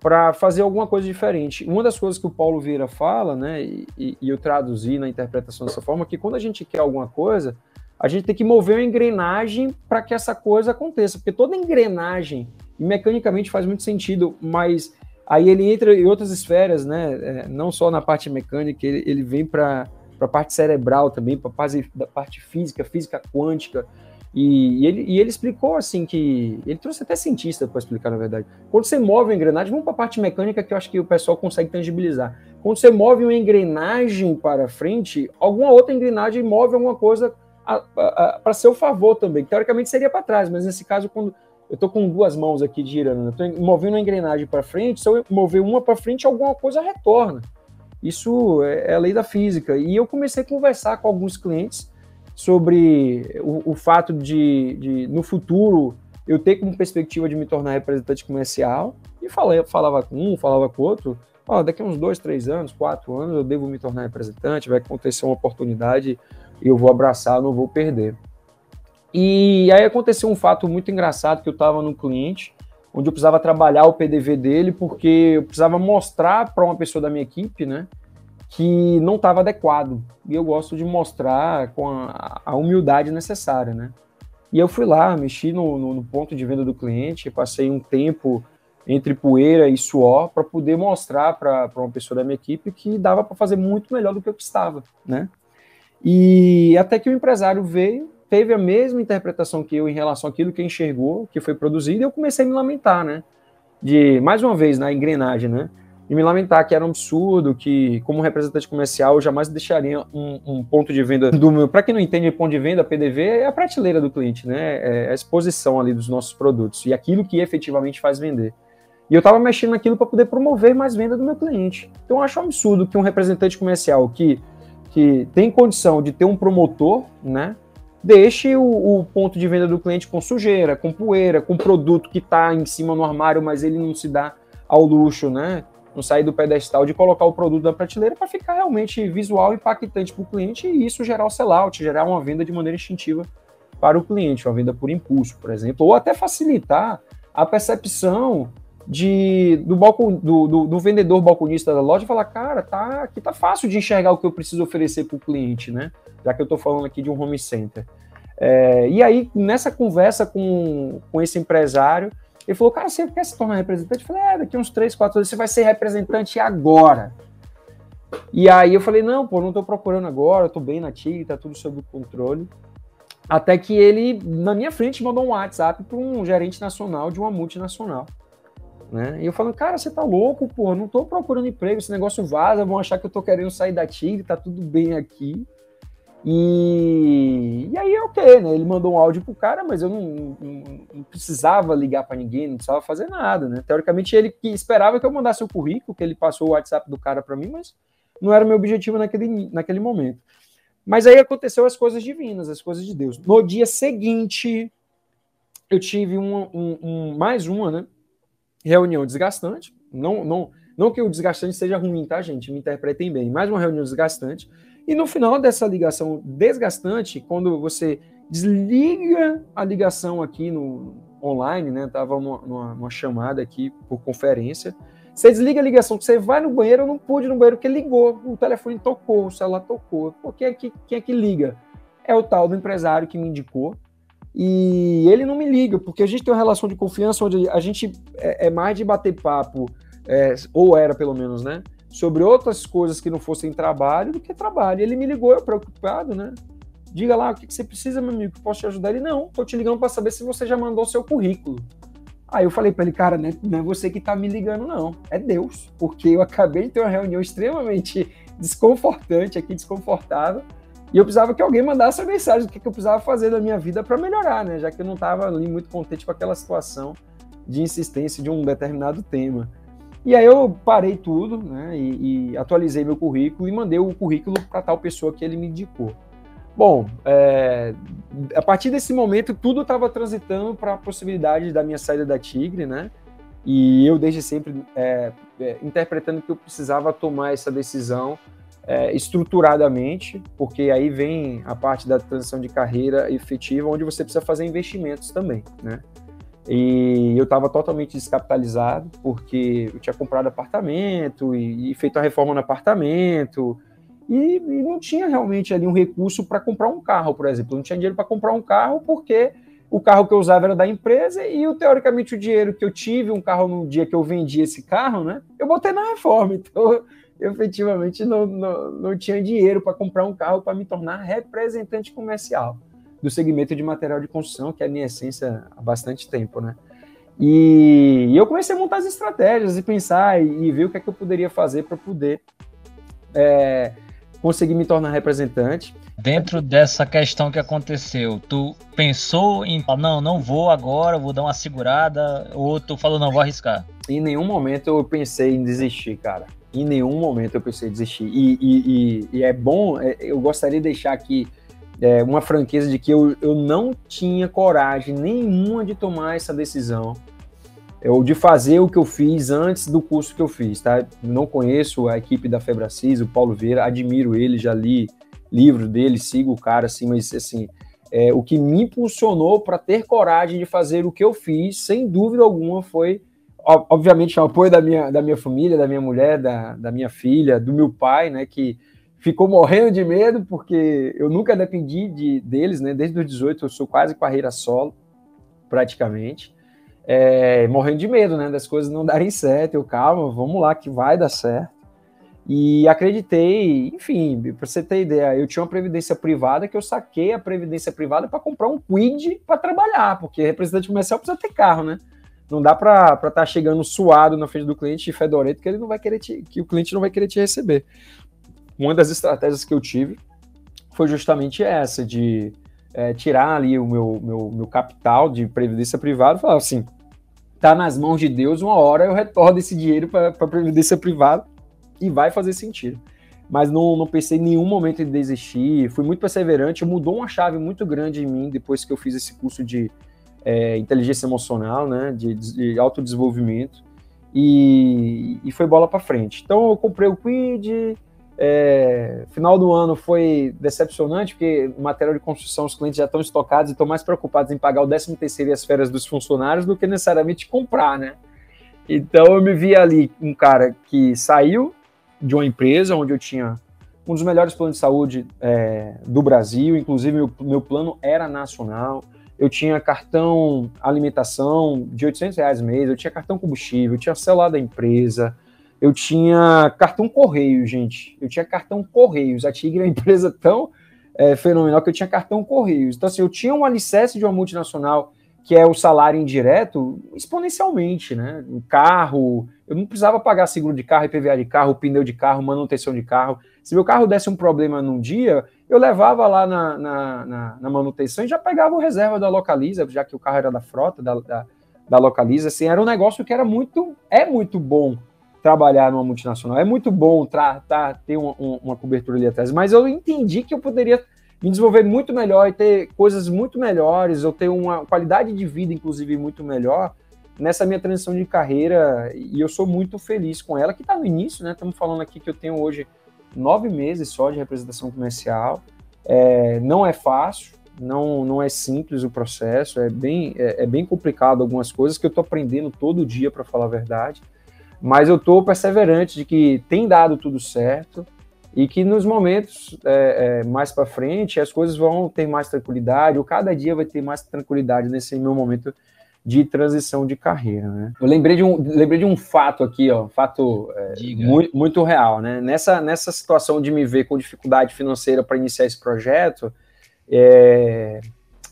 para fazer alguma coisa diferente. Uma das coisas que o Paulo Vieira fala, né, e, e, eu traduzi na interpretação dessa forma, que quando a gente quer alguma coisa, a gente tem que mover uma engrenagem para que essa coisa aconteça, porque toda engrenagem, mecanicamente faz muito sentido, mas aí ele entra em outras esferas, né, é, não só na parte mecânica, ele, ele vem para para a parte cerebral também, para a parte física, física quântica. E, e, ele, e ele explicou assim que. Ele trouxe até cientista para explicar, na verdade. Quando você move uma engrenagem, vamos para a parte mecânica que eu acho que o pessoal consegue tangibilizar. Quando você move uma engrenagem para frente, alguma outra engrenagem move alguma coisa para seu favor também. Teoricamente seria para trás, mas nesse caso, quando eu estou com duas mãos aqui girando, estou movendo uma engrenagem para frente, se eu mover uma para frente, alguma coisa retorna. Isso é, é a lei da física. E eu comecei a conversar com alguns clientes sobre o, o fato de, de, no futuro, eu ter como perspectiva de me tornar representante comercial. E falei, falava com um, falava com outro. Oh, daqui a uns dois, três anos, quatro anos, eu devo me tornar representante, vai acontecer uma oportunidade eu vou abraçar, não vou perder. E aí aconteceu um fato muito engraçado que eu estava no cliente onde eu precisava trabalhar o PDV dele, porque eu precisava mostrar para uma pessoa da minha equipe, né, que não estava adequado. E eu gosto de mostrar com a, a, humildade necessária, né. E eu fui lá, mexi no, no, no ponto de venda do cliente, passei um tempo entre poeira e suor para poder mostrar para uma pessoa da minha equipe que dava para fazer muito melhor do que eu estava, né? E até que o empresário veio, teve a mesma interpretação que eu em relação àquilo que enxergou, que foi produzido, e eu comecei a me lamentar, né? De, mais uma vez, na engrenagem, né? E me lamentar que era um absurdo, que como representante comercial eu jamais deixaria um, um ponto de venda do meu. Para quem não entende ponto de venda, PDV é a prateleira do cliente, né? É a exposição ali dos nossos produtos e aquilo que efetivamente faz vender. E eu estava mexendo naquilo para poder promover mais venda do meu cliente. Então eu acho um absurdo que um representante comercial que, que tem condição de ter um promotor, né? Deixe o, o, ponto de venda do cliente com sujeira, com poeira, com produto que está em cima no armário, mas ele não se dá ao luxo, né? Não sair do pedestal de colocar o produto na prateleira para ficar realmente visual impactante para o cliente e isso gerar o sellout, gerar uma venda de maneira instintiva para o cliente, uma venda por impulso, por exemplo, ou até facilitar a percepção de, do, balcon, do, do, do, vendedor balconista da loja falar, cara, tá, aqui tá fácil de enxergar o que eu preciso oferecer para o cliente, né? Já que eu estou falando aqui de um home center. É, e aí, nessa conversa com, com esse empresário, ele falou, cara, você quer se tornar representante? Eu falei, é, daqui uns 3, 4 anos você vai ser representante agora. E aí eu falei, não, pô, não estou procurando agora, estou bem na TIG, tá tudo sob controle. Até que ele, na minha frente, mandou um WhatsApp para um gerente nacional de uma multinacional. Né? E eu falando, cara, você tá louco, pô, não tô procurando emprego, esse negócio vaza, vão achar que eu tô querendo sair da Tigre, tá tudo bem aqui. E, e aí é ok, né? Ele mandou um áudio pro cara, mas eu não, não, não precisava ligar para ninguém, não precisava fazer nada, né? Teoricamente ele esperava que eu mandasse o currículo, que ele passou o WhatsApp do cara para mim, mas não era meu objetivo naquele, naquele momento. Mas aí aconteceu as coisas divinas, as coisas de Deus. No dia seguinte, eu tive um, um, um mais uma, né? Reunião desgastante. Não, não, não que o desgastante seja ruim, tá, gente? Me interpretem bem. Mais uma reunião desgastante. E no final dessa ligação desgastante, quando você desliga a ligação aqui no online, né? Tava numa, numa chamada aqui por conferência. Você desliga a ligação, você vai no banheiro, eu não pude ir no banheiro, porque ligou, o telefone tocou, o celular tocou. Pô, quem é que, quem é que liga? É o tal do empresário que me indicou. E ele não me liga, porque a gente tem uma relação de confiança onde a gente é, é mais de bater papo, é, ou era pelo menos, né? Sobre outras coisas que não fossem trabalho do que trabalho. Ele me ligou, eu preocupado, né? Diga lá o que, que você precisa, meu amigo, que posso te ajudar. Ele, não, tô te ligando para saber se você já mandou seu currículo. Aí eu falei para ele, cara, né, não é você que tá me ligando, não. É Deus. Porque eu acabei de ter uma reunião extremamente desconfortante aqui, desconfortável e eu precisava que alguém mandasse a mensagem do que, eu precisava fazer da minha vida para melhorar, né? Já que eu não estava ali muito contente com aquela situação de insistência de um determinado tema. E aí eu parei tudo, né? E, e atualizei meu currículo e mandei o currículo para tal pessoa que ele me indicou. Bom, é, a partir desse momento tudo estava transitando para a possibilidade da minha saída da Tigre, né? E eu desde sempre é, é, interpretando que eu precisava tomar essa decisão é, estruturadamente, porque aí vem a parte da transição de carreira efetiva, onde você precisa fazer investimentos também, né? E eu estava totalmente descapitalizado, porque eu tinha comprado apartamento e, e feito a reforma no apartamento, e, e, não tinha realmente ali um recurso para comprar um carro, por exemplo. Eu não tinha dinheiro para comprar um carro porque o carro que eu usava era da empresa e, teoricamente, o dinheiro que eu tive, um carro no dia que eu vendi esse carro, né? Eu botei na reforma. Então, eu efetivamente não, não, não tinha dinheiro para comprar um carro para me tornar representante comercial do segmento de material de construção, que é a minha essência há bastante tempo, né? E, eu comecei a montar as estratégias e pensar e, e ver o que é que eu poderia fazer para poder é, conseguir me tornar representante. Dentro dessa questão que aconteceu, tu pensou em não, não vou agora, vou dar uma segurada, ou tu falou não, vou arriscar? Em nenhum momento eu pensei em desistir, cara em nenhum momento eu pensei em desistir. E, e, e, e é bom, é, eu gostaria de deixar aqui é, uma franqueza de que eu, eu não tinha coragem nenhuma de tomar essa decisão, ou de fazer o que eu fiz antes do curso que eu fiz, tá? Não conheço a equipe da Febracis, o Paulo Vieira, admiro ele, já li livro dele, sigo o cara, assim, mas assim, é, o que me impulsionou para ter coragem de fazer o que eu fiz, sem dúvida alguma, foi, obviamente, o apoio da minha, da minha família, da minha mulher, da, da minha filha, do meu pai, né, que ficou morrendo de medo, porque eu nunca dependi de, deles, né, desde os 18 eu sou quase carreira solo, praticamente, é, morrendo de medo, né, das coisas não darem certo, eu, calma, vamos lá, que vai dar certo, e acreditei, enfim, para você ter ideia, eu tinha uma previdência privada que eu saquei a previdência privada para comprar um quid para trabalhar, porque representante comercial precisa ter carro, né? Não dá para estar tá chegando suado na frente do cliente fedorento que ele não vai querer te, que o cliente não vai querer te receber. Uma das estratégias que eu tive foi justamente essa de é, tirar ali o meu, meu, meu capital de previdência privada e falar assim, tá nas mãos de Deus, uma hora eu retorno esse dinheiro para a previdência privada e vai fazer sentido. Mas não, não pensei em nenhum momento em desistir, fui muito perseverante, mudou uma chave muito grande em mim depois que eu fiz esse curso de é, inteligência emocional, né, de, de autodesenvolvimento, e, e foi bola para frente. Então eu comprei o Quid, é, final do ano foi decepcionante, porque material de construção os clientes já estão estocados e estão mais preocupados em pagar o 13 terceiro e as férias dos funcionários do que necessariamente comprar, né? Então eu me vi ali um cara que saiu de uma empresa onde eu tinha um dos melhores planos de saúde é, do Brasil, inclusive meu, meu plano era nacional. Eu tinha cartão alimentação de 800 reais mês, eu tinha cartão combustível, eu tinha celular da empresa, eu tinha cartão correio, gente. Eu tinha cartão correios. A Tigre é uma empresa tão é, fenomenal que eu tinha cartão correios. Então, assim, eu tinha um alicerce de uma multinacional que é o salário indireto, exponencialmente, né? O carro, eu não precisava pagar seguro de carro, IPVA de carro, pneu de carro, manutenção de carro. Se meu carro desse um problema num dia, eu levava lá na, na, na, na manutenção e já pegava o reserva da Localiza, já que o carro era da frota, da, da, da Localiza. Assim, era um negócio que era muito, é muito bom trabalhar numa multinacional. É muito bom tratar, ter uma cobertura ali atrás, mas eu entendi que eu poderia me desenvolver muito melhor e ter coisas muito melhores, ou ter uma qualidade de vida, inclusive, muito melhor nessa minha transição de carreira. E eu sou muito feliz com ela, que está no início, né? Estamos falando aqui que eu tenho hoje nove meses só de representação comercial. É, não é fácil, não, não é simples o processo, é bem, é, é bem complicado algumas coisas que eu estou aprendendo todo dia, para falar a verdade. Mas eu estou perseverante de que tem dado tudo certo e que nos momentos é, é, mais para frente as coisas vão ter mais tranquilidade, ou cada dia vai ter mais tranquilidade nesse meu momento de transição de carreira, né? Eu lembrei de um, lembrei de um fato aqui, ó, fato é, muito, muito real, né? Nessa, nessa situação de me ver com dificuldade financeira para iniciar esse projeto, é,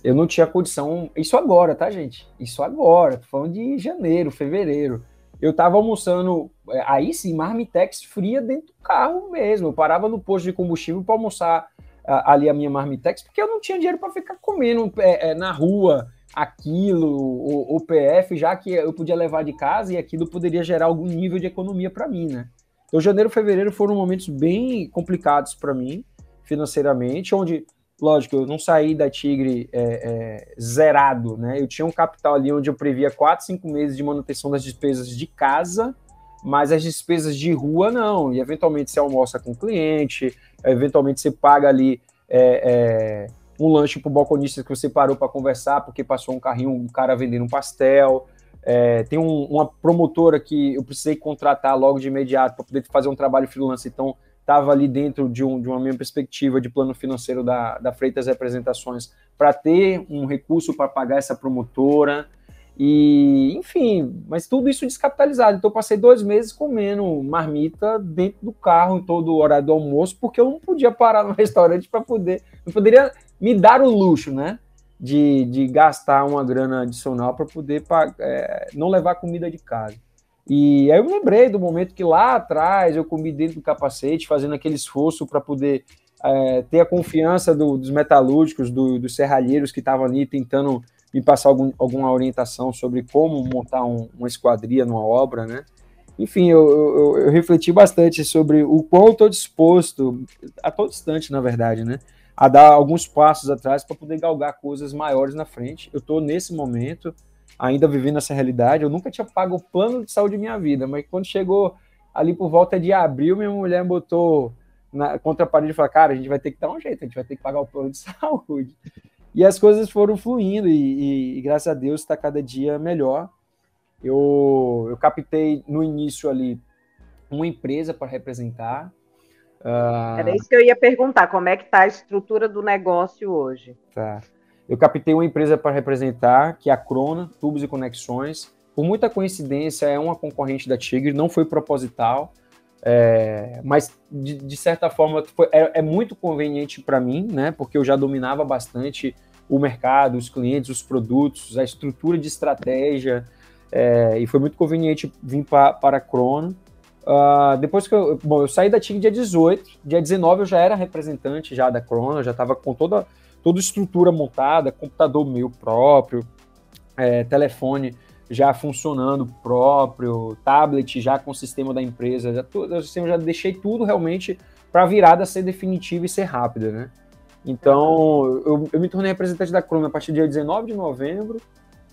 eu não tinha condição. Isso agora, tá, gente? Isso agora. Tô falando de janeiro, fevereiro eu tava almoçando, é, aí sim, marmitex fria dentro do carro mesmo. Eu parava no posto de combustível para almoçar ali a minha marmitex, porque eu não tinha dinheiro para ficar comendo é, é, na rua aquilo, o, o, PF, já que eu podia levar de casa e aquilo poderia gerar algum nível de economia para mim, né? Então, janeiro e fevereiro foram momentos bem complicados para mim, financeiramente, onde lógico, eu não saí da Tigre é, é, zerado, né? Eu tinha um capital ali onde eu previa 4, 5 meses de manutenção das despesas de casa, mas as despesas de rua não. E eventualmente você almoça com o cliente, eventualmente você paga ali é, é um lanche para o balconista que você parou para conversar porque passou um carrinho, um cara vendendo um pastel. É, tem um, uma promotora que eu precisei contratar logo de imediato para poder fazer um trabalho freelance, então estava ali dentro de, um, de, uma minha perspectiva de plano financeiro da, da Freitas Representações para ter um recurso para pagar essa promotora. E, enfim, mas tudo isso descapitalizado. Então, passei dois meses comendo marmita dentro do carro em todo o horário do almoço, porque eu não podia parar no restaurante para poder. Não poderia me dar o luxo, né? De, de gastar uma grana adicional para poder é, não levar comida de casa. E aí eu me lembrei do momento que lá atrás eu comi dentro do capacete, fazendo aquele esforço para poder é, ter a confiança do, dos metalúrgicos, do, dos serralheiros que estavam ali tentando me passar algum, alguma orientação sobre como montar um, uma esquadria numa obra, né? Enfim, eu, eu, eu refleti bastante sobre o quão estou disposto, a todo instante, na verdade, né? A dar alguns passos atrás para poder galgar coisas maiores na frente. Eu estou nesse momento, ainda vivendo essa realidade. Eu nunca tinha pago o plano de saúde da minha vida, mas quando chegou ali por volta de abril, minha mulher botou na, contra a parede e falou: Cara, a gente vai ter que dar um jeito, a gente vai ter que pagar o plano de saúde. E as coisas foram fluindo e, e, e graças a Deus está cada dia melhor. Eu, eu captei no início ali uma empresa para representar. Uh... Era isso que eu ia perguntar, como é que está a estrutura do negócio hoje? Tá. Eu captei uma empresa para representar, que é a Crona, Tubos e Conexões. Por muita coincidência, é uma concorrente da Tigre, não foi proposital, é, mas de, de, certa forma foi, é, é muito conveniente para mim, né? Porque eu já dominava bastante o mercado, os clientes, os produtos, a estrutura de estratégia, é, e foi muito conveniente vir pra, para a Crono. Uh, depois que eu, bom, eu saí da TIG dia 18, dia 19 eu já era representante já da Crono, já estava com toda, toda estrutura montada, computador meu próprio, é, telefone já funcionando próprio, tablet já com o sistema da empresa, já, assim, eu já deixei tudo realmente para a virada ser definitiva e ser rápida, né? Então, eu, eu me tornei representante da Chrome a partir do dia 19 de novembro.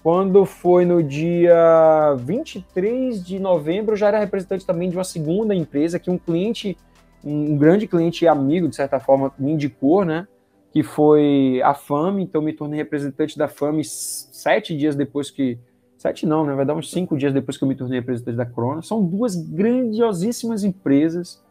Quando foi no dia 23 de novembro, eu já era representante também de uma segunda empresa que um cliente, um grande cliente e amigo, de certa forma, me indicou, né? Que foi a FAME. Então, me tornei representante da FAME sete dias depois que. Sete não, né? Vai dar uns cinco dias depois que eu me tornei representante da Crona. São duas grandiosíssimas empresas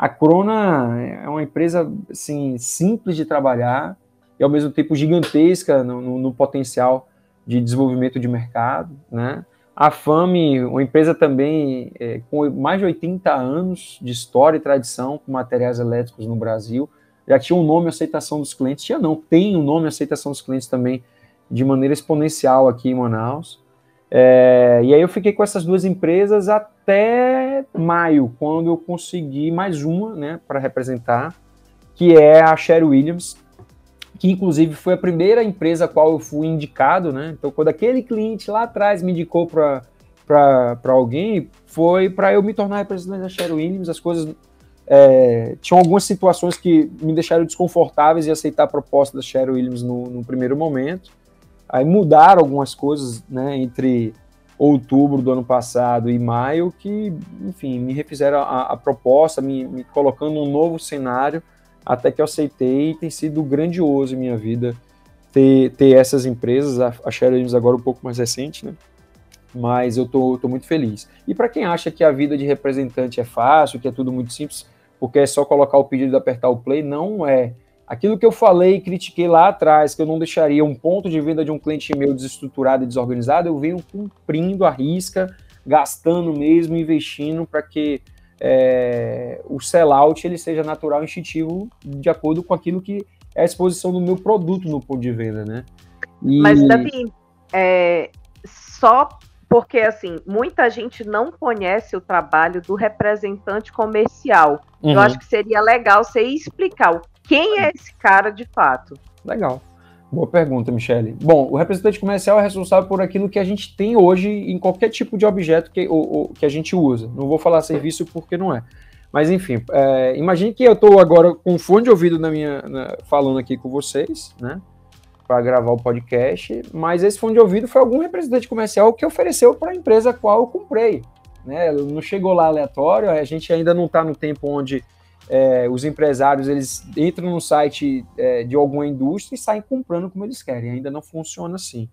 a Crona é uma empresa assim, simples de trabalhar e ao mesmo tempo gigantesca no, no, no potencial de desenvolvimento de mercado. Né? A FAME, uma empresa também é, com mais de 80 anos de história e tradição com materiais elétricos no Brasil, já tinha um nome aceitação dos clientes, tinha não, tem um nome aceitação dos clientes também de maneira exponencial aqui em Manaus. É, e aí eu fiquei com essas duas empresas até maio, quando eu consegui mais uma, né, para representar, que é a Sherry Williams, que inclusive foi a primeira empresa a qual eu fui indicado, né? Então, quando aquele cliente lá atrás me indicou para alguém, foi para eu me tornar representante da Sherry Williams. As coisas é, tinham algumas situações que me deixaram desconfortáveis em aceitar a proposta da Sherry Williams no, no primeiro momento. Aí mudaram algumas coisas, né, entre outubro do ano passado e maio, que, enfim, me refizeram a, a proposta, me, me, colocando um novo cenário, até que eu aceitei e tem sido grandioso em minha vida ter, ter essas empresas, a, a Sherry agora um pouco mais recente, né? Mas eu tô, tô muito feliz. E para quem acha que a vida de representante é fácil, que é tudo muito simples, porque é só colocar o pedido e apertar o play, não é. Aquilo que eu falei e critiquei lá atrás, que eu não deixaria um ponto de venda de um cliente meu desestruturado e desorganizado, eu venho cumprindo a risca, gastando mesmo, investindo para que é, o sellout ele seja natural e instintivo de acordo com aquilo que é a exposição do meu produto no ponto de venda, né? E... Mas, Davi, é, só porque, assim, muita gente não conhece o trabalho do representante comercial. Uhum. Eu acho que seria legal você explicar quem é esse cara de fato? Legal. Boa pergunta, Michele. Bom, o representante comercial é responsável por aquilo que a gente tem hoje em qualquer tipo de objeto que, ou, ou, que a gente usa. Não vou falar serviço porque não é. Mas enfim, é, imagine que eu estou agora com fone de ouvido na minha, na, falando aqui com vocês, né? Para gravar o podcast, mas esse fone de ouvido foi algum representante comercial que ofereceu para a empresa qual eu comprei. Né? Não chegou lá aleatório, a gente ainda não está no tempo onde é, os empresários eles entram no site é, de alguma indústria e saem comprando como eles querem. Ainda não funciona assim.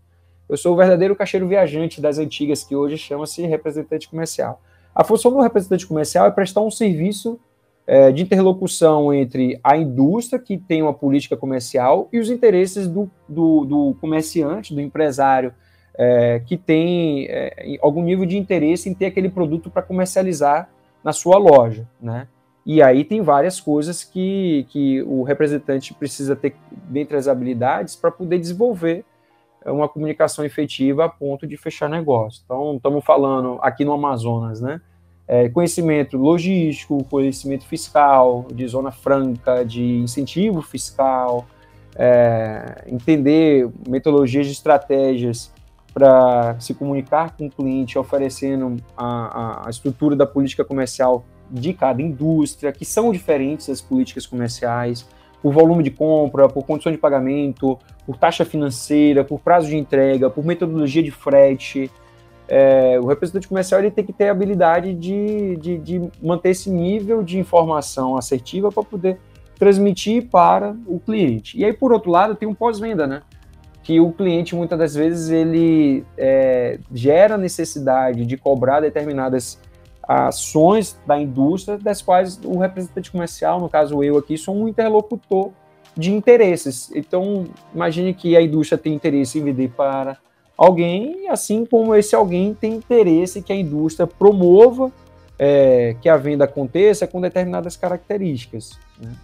Eu sou o verdadeiro caixeiro viajante das antigas, que hoje chama-se representante comercial. A função do representante comercial é prestar um serviço é, de interlocução entre a indústria, que tem uma política comercial, e os interesses do, do, do comerciante, do empresário, é, que tem é, algum nível de interesse em ter aquele produto para comercializar na sua loja, né? E aí tem várias coisas que, que o representante precisa ter dentre as habilidades para poder desenvolver uma comunicação efetiva a ponto de fechar negócio. Então, estamos falando aqui no Amazonas, né? É, conhecimento logístico, conhecimento fiscal, de zona franca, de incentivo fiscal, é, entender metodologias de estratégias para se comunicar com o cliente, oferecendo a, a, a estrutura da política comercial de cada indústria, que são diferentes as políticas comerciais, por volume de compra, por condição de pagamento, por taxa financeira, por prazo de entrega, por metodologia de frete. É, o representante comercial ele tem que ter a habilidade de, de, de manter esse nível de informação assertiva para poder transmitir para o cliente. E aí, por outro lado, tem um pós-venda, né? que o cliente muitas das vezes ele é, gera necessidade de cobrar determinadas ações da indústria, das quais o representante comercial, no caso eu aqui, sou um interlocutor de interesses. Então, imagine que a indústria tem interesse em vender para alguém, assim como esse alguém tem interesse que a indústria promova é, que a venda aconteça com determinadas características. Né?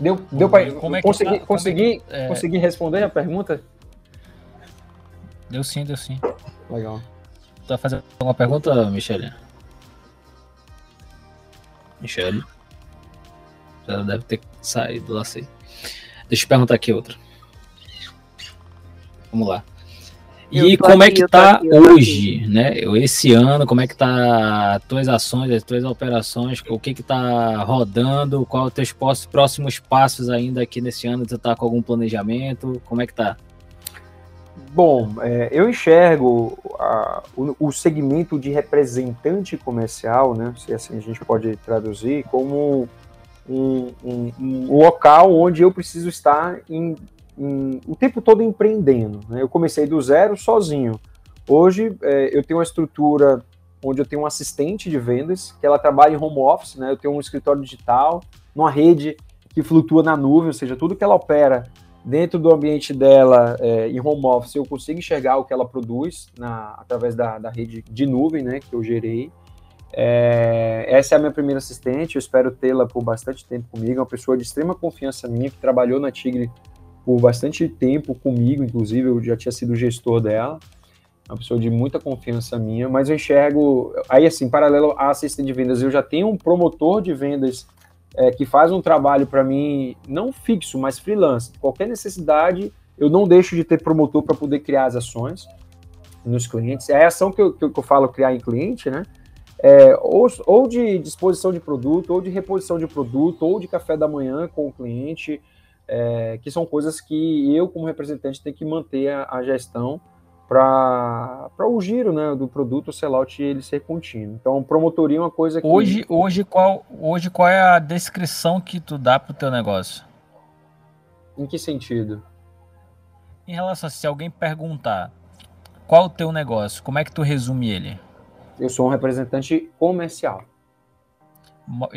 Deu, deu para é conseguir, tá, conseguir, é... conseguir responder a pergunta? Deu sim, deu sim. Legal. Tá fazendo alguma pergunta, Michele? Michele? Já deve ter saído lá, sei. Deixa eu perguntar aqui outra. Vamos lá. E como aqui, é que tá aqui, hoje, né? Esse ano, como é que tá as tuas ações, as tuas operações, o que que tá rodando, qual os teus próximos passos ainda aqui nesse ano? Você tá com algum planejamento? Como é que tá? Bom, é, eu enxergo a, o, o, segmento de representante comercial, né, se assim a gente pode traduzir, como um, um, um local onde eu preciso estar em em, o tempo todo empreendendo. Né? Eu comecei do zero sozinho. Hoje é, eu tenho uma estrutura onde eu tenho um assistente de vendas, que ela trabalha em home office, né? Eu tenho um escritório digital, numa rede que flutua na nuvem, ou seja, tudo que ela opera dentro do ambiente dela é, em home office, eu consigo enxergar o que ela produz na, através da, da rede de nuvem, né? Que eu gerei. É, essa é a minha primeira assistente, eu espero tê-la por bastante tempo comigo, é uma pessoa de extrema confiança minha, que trabalhou na Tigre por bastante tempo comigo, inclusive eu já tinha sido gestor dela, uma pessoa de muita confiança minha, mas eu enxergo, aí assim, paralelo à assistente de vendas, eu já tenho um promotor de vendas é, que faz um trabalho para mim, não fixo, mas freelance. Qualquer necessidade, eu não deixo de ter promotor para poder criar as ações nos clientes. É a ação que eu, que eu falo criar em cliente, né? É, ou, ou de disposição de produto, ou de reposição de produto, ou de café da manhã com o cliente, é, que são coisas que eu, como representante, tenho que manter a, a gestão para o giro né, do produto, o sellout ele ser contínuo. Então, promotoria é uma coisa que... Hoje, hoje, qual, hoje qual é a descrição que tu dá para o teu negócio? Em que sentido? Em relação a se alguém perguntar qual o teu negócio, como é que tu resume ele? Eu sou um representante comercial.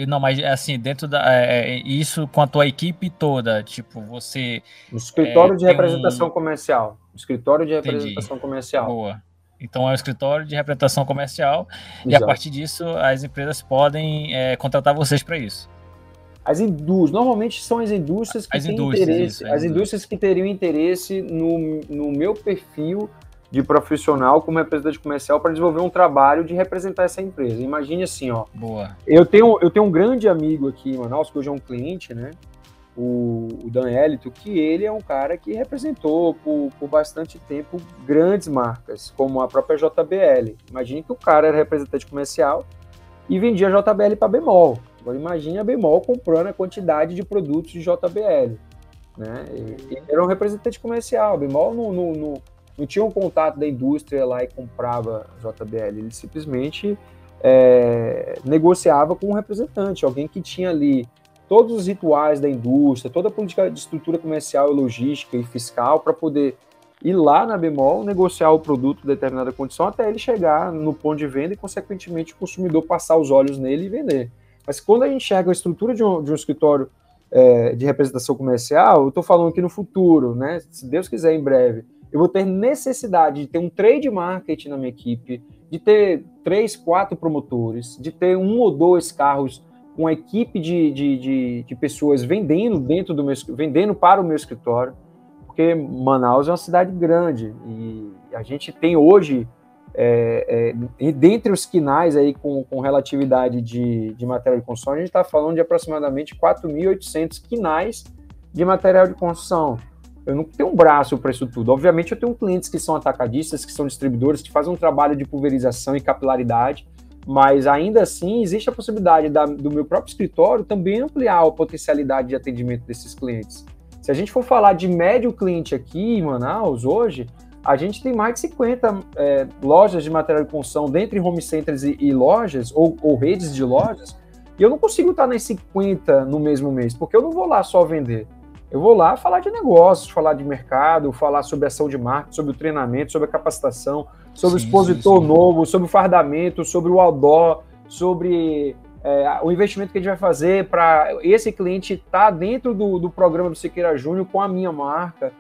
Não, mas assim, dentro da. É, é, isso com a tua equipe toda, tipo, você. No escritório é, de representação um... comercial. escritório de representação Entendi. comercial. Boa. Então é o escritório de representação comercial Exato. e a partir disso as empresas podem é, contratar vocês para isso. As indústrias, normalmente são as indústrias que as têm indústrias, interesse, isso, as indústrias que teriam interesse no, no meu perfil de profissional como representante comercial para desenvolver um trabalho de representar essa empresa. Imagine assim, ó. Boa. Eu tenho, eu tenho um grande amigo aqui em Manaus, que hoje é um cliente, né? O, o Dan Elito, que ele é um cara que representou por, por bastante tempo grandes marcas, como a própria JBL. Imagine que o cara era representante comercial e vendia JBL para Bemol. Agora imagine a Bemol comprando a quantidade de produtos de JBL. Né? Ele era um representante comercial. A Bemol não, não, não não tinha um contato da indústria lá e comprava JBL, ele simplesmente é, negociava com um representante, alguém que tinha ali todos os rituais da indústria, toda a política de estrutura comercial e logística e fiscal para poder ir lá na Bemol, negociar o produto em determinada condição até ele chegar no ponto de venda e, consequentemente, o consumidor passar os olhos nele e vender. Mas quando a gente enxerga a estrutura de um, de um escritório é, de representação comercial, eu estou falando aqui no futuro, né? Se Deus quiser, em breve, eu vou ter necessidade de ter um trade marketing na minha equipe, de ter três, quatro promotores, de ter um ou dois carros com uma equipe de, de, de, de, pessoas vendendo dentro do meu vendendo para o meu escritório, porque Manaus é uma cidade grande e a gente tem hoje é, é, dentre os quinais aí com, com relatividade de, de material de construção, a gente está falando de aproximadamente 4.800 quinais de material de construção. Eu não tenho um braço para isso tudo. Obviamente, eu tenho clientes que são atacadistas, que são distribuidores, que fazem um trabalho de pulverização e capilaridade, mas ainda assim existe a possibilidade da, do meu próprio escritório também ampliar a potencialidade de atendimento desses clientes. Se a gente for falar de médio cliente aqui em Manaus, hoje, a gente tem mais de 50 é, lojas de material de construção dentro de home centers e, e lojas, ou, ou, redes de lojas, e eu não consigo estar nas 50 no mesmo mês, porque eu não vou lá só vender. Eu vou lá falar de negócios, falar de mercado, falar sobre ação de marketing, sobre o treinamento, sobre a capacitação, sobre sim, o expositor sim, sim. novo, sobre o fardamento, sobre o outdoor, sobre é, o investimento que a gente vai fazer para esse cliente estar tá dentro do, do programa do Siqueira Júnior com a minha marca.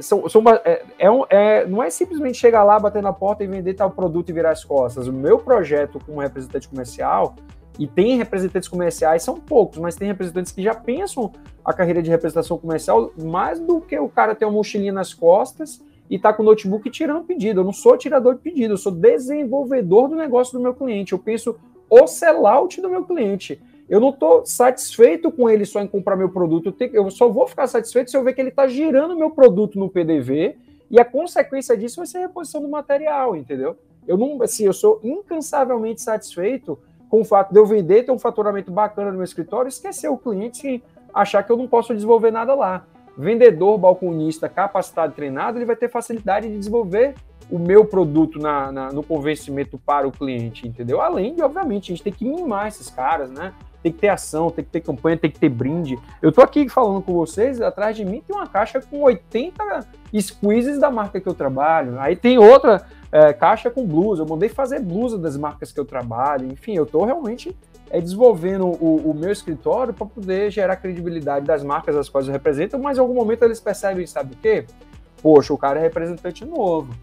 São, são, é, é, é, não é simplesmente chegar lá, bater na porta e vender tal produto e virar as costas. O meu projeto como representante comercial, e tem representantes comerciais, são poucos, mas tem representantes que já pensam a carreira de representação comercial mais do que o cara ter uma mochilinha nas costas e tá com o notebook tirando pedido. Eu não sou tirador de pedido, eu sou desenvolvedor do negócio do meu cliente. Eu penso o sellout do meu cliente. Eu não estou satisfeito com ele só em comprar meu produto. Eu só vou ficar satisfeito se eu ver que ele está girando meu produto no PDV e a consequência disso vai ser a reposição do material, entendeu? Eu não, assim, eu sou incansavelmente satisfeito com o fato de eu vender, ter um faturamento bacana no meu escritório, esquecer o cliente e achar que eu não posso desenvolver nada lá. Vendedor, balconista, capacitado, treinado, ele vai ter facilidade de desenvolver o meu produto na, na, no convencimento para o cliente, entendeu? Além de, obviamente, a gente tem que mimar esses caras, né? Tem que ter ação, tem que ter campanha, tem que ter brinde. Eu tô aqui falando com vocês, atrás de mim tem uma caixa com 80 squeezes da marca que eu trabalho. Aí tem outra é, caixa com blusa. Eu mandei fazer blusa das marcas que eu trabalho. Enfim, eu tô realmente é, desenvolvendo o, o meu escritório para poder gerar credibilidade das marcas as quais eu represento, mas em algum momento eles percebem, sabe o quê? Poxa, o cara é representante novo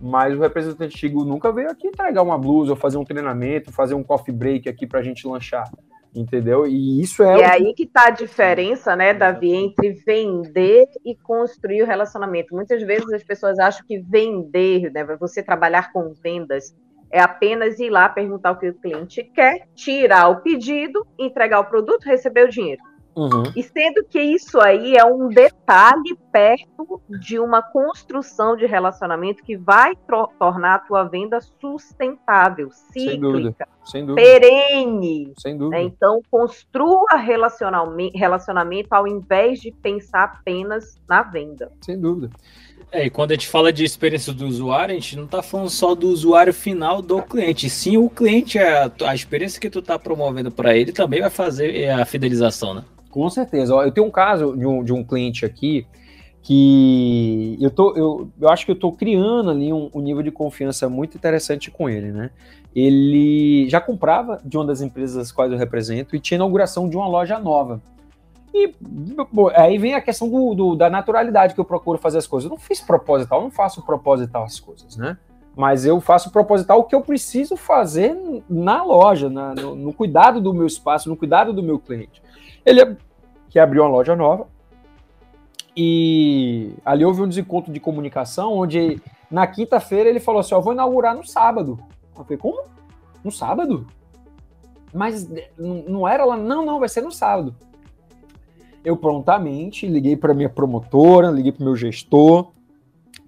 mas o representante antigo nunca veio aqui entregar uma blusa, ou fazer um treinamento, fazer um coffee break aqui para a gente lanchar, entendeu? E isso é. E o... aí que está a diferença, né, Davi, entre vender e construir o relacionamento. Muitas vezes as pessoas acham que vender, né, você trabalhar com vendas, é apenas ir lá perguntar o que o cliente quer, tirar o pedido, entregar o produto, receber o dinheiro. Uhum. E sendo que isso aí é um detalhe perto de uma construção de relacionamento que vai tornar a tua venda sustentável, cíclica, Sem dúvida. Sem dúvida. perene. Sem dúvida. Né? Então, construa relacionamento ao invés de pensar apenas na venda. Sem dúvida. É, e quando a gente fala de experiência do usuário, a gente não está falando só do usuário final do cliente, sim o cliente, a, a experiência que tu está promovendo para ele também vai fazer a fidelização, né? Com certeza. Eu tenho um caso de um, de um cliente aqui que eu, tô, eu, eu acho que eu estou criando ali um, um, nível de confiança muito interessante com ele, né? Ele já comprava de uma das empresas as quais eu represento e tinha inauguração de uma loja nova. E bom, aí vem a questão do, do, da naturalidade que eu procuro fazer as coisas. Eu não fiz proposital, eu não faço proposital as coisas, né? Mas eu faço proposital o que eu preciso fazer na loja, na, no, no cuidado do meu espaço, no cuidado do meu cliente. Ele que abriu uma loja nova e ali houve um desencontro de comunicação onde na quinta-feira ele falou assim: "Ó, vou inaugurar no sábado". Eu falei: "Como? No sábado?" Mas não era lá, não, não, vai ser no sábado. Eu prontamente liguei para minha promotora, liguei para o meu gestor,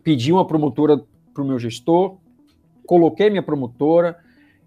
pedi uma promotora para o meu gestor, coloquei minha promotora,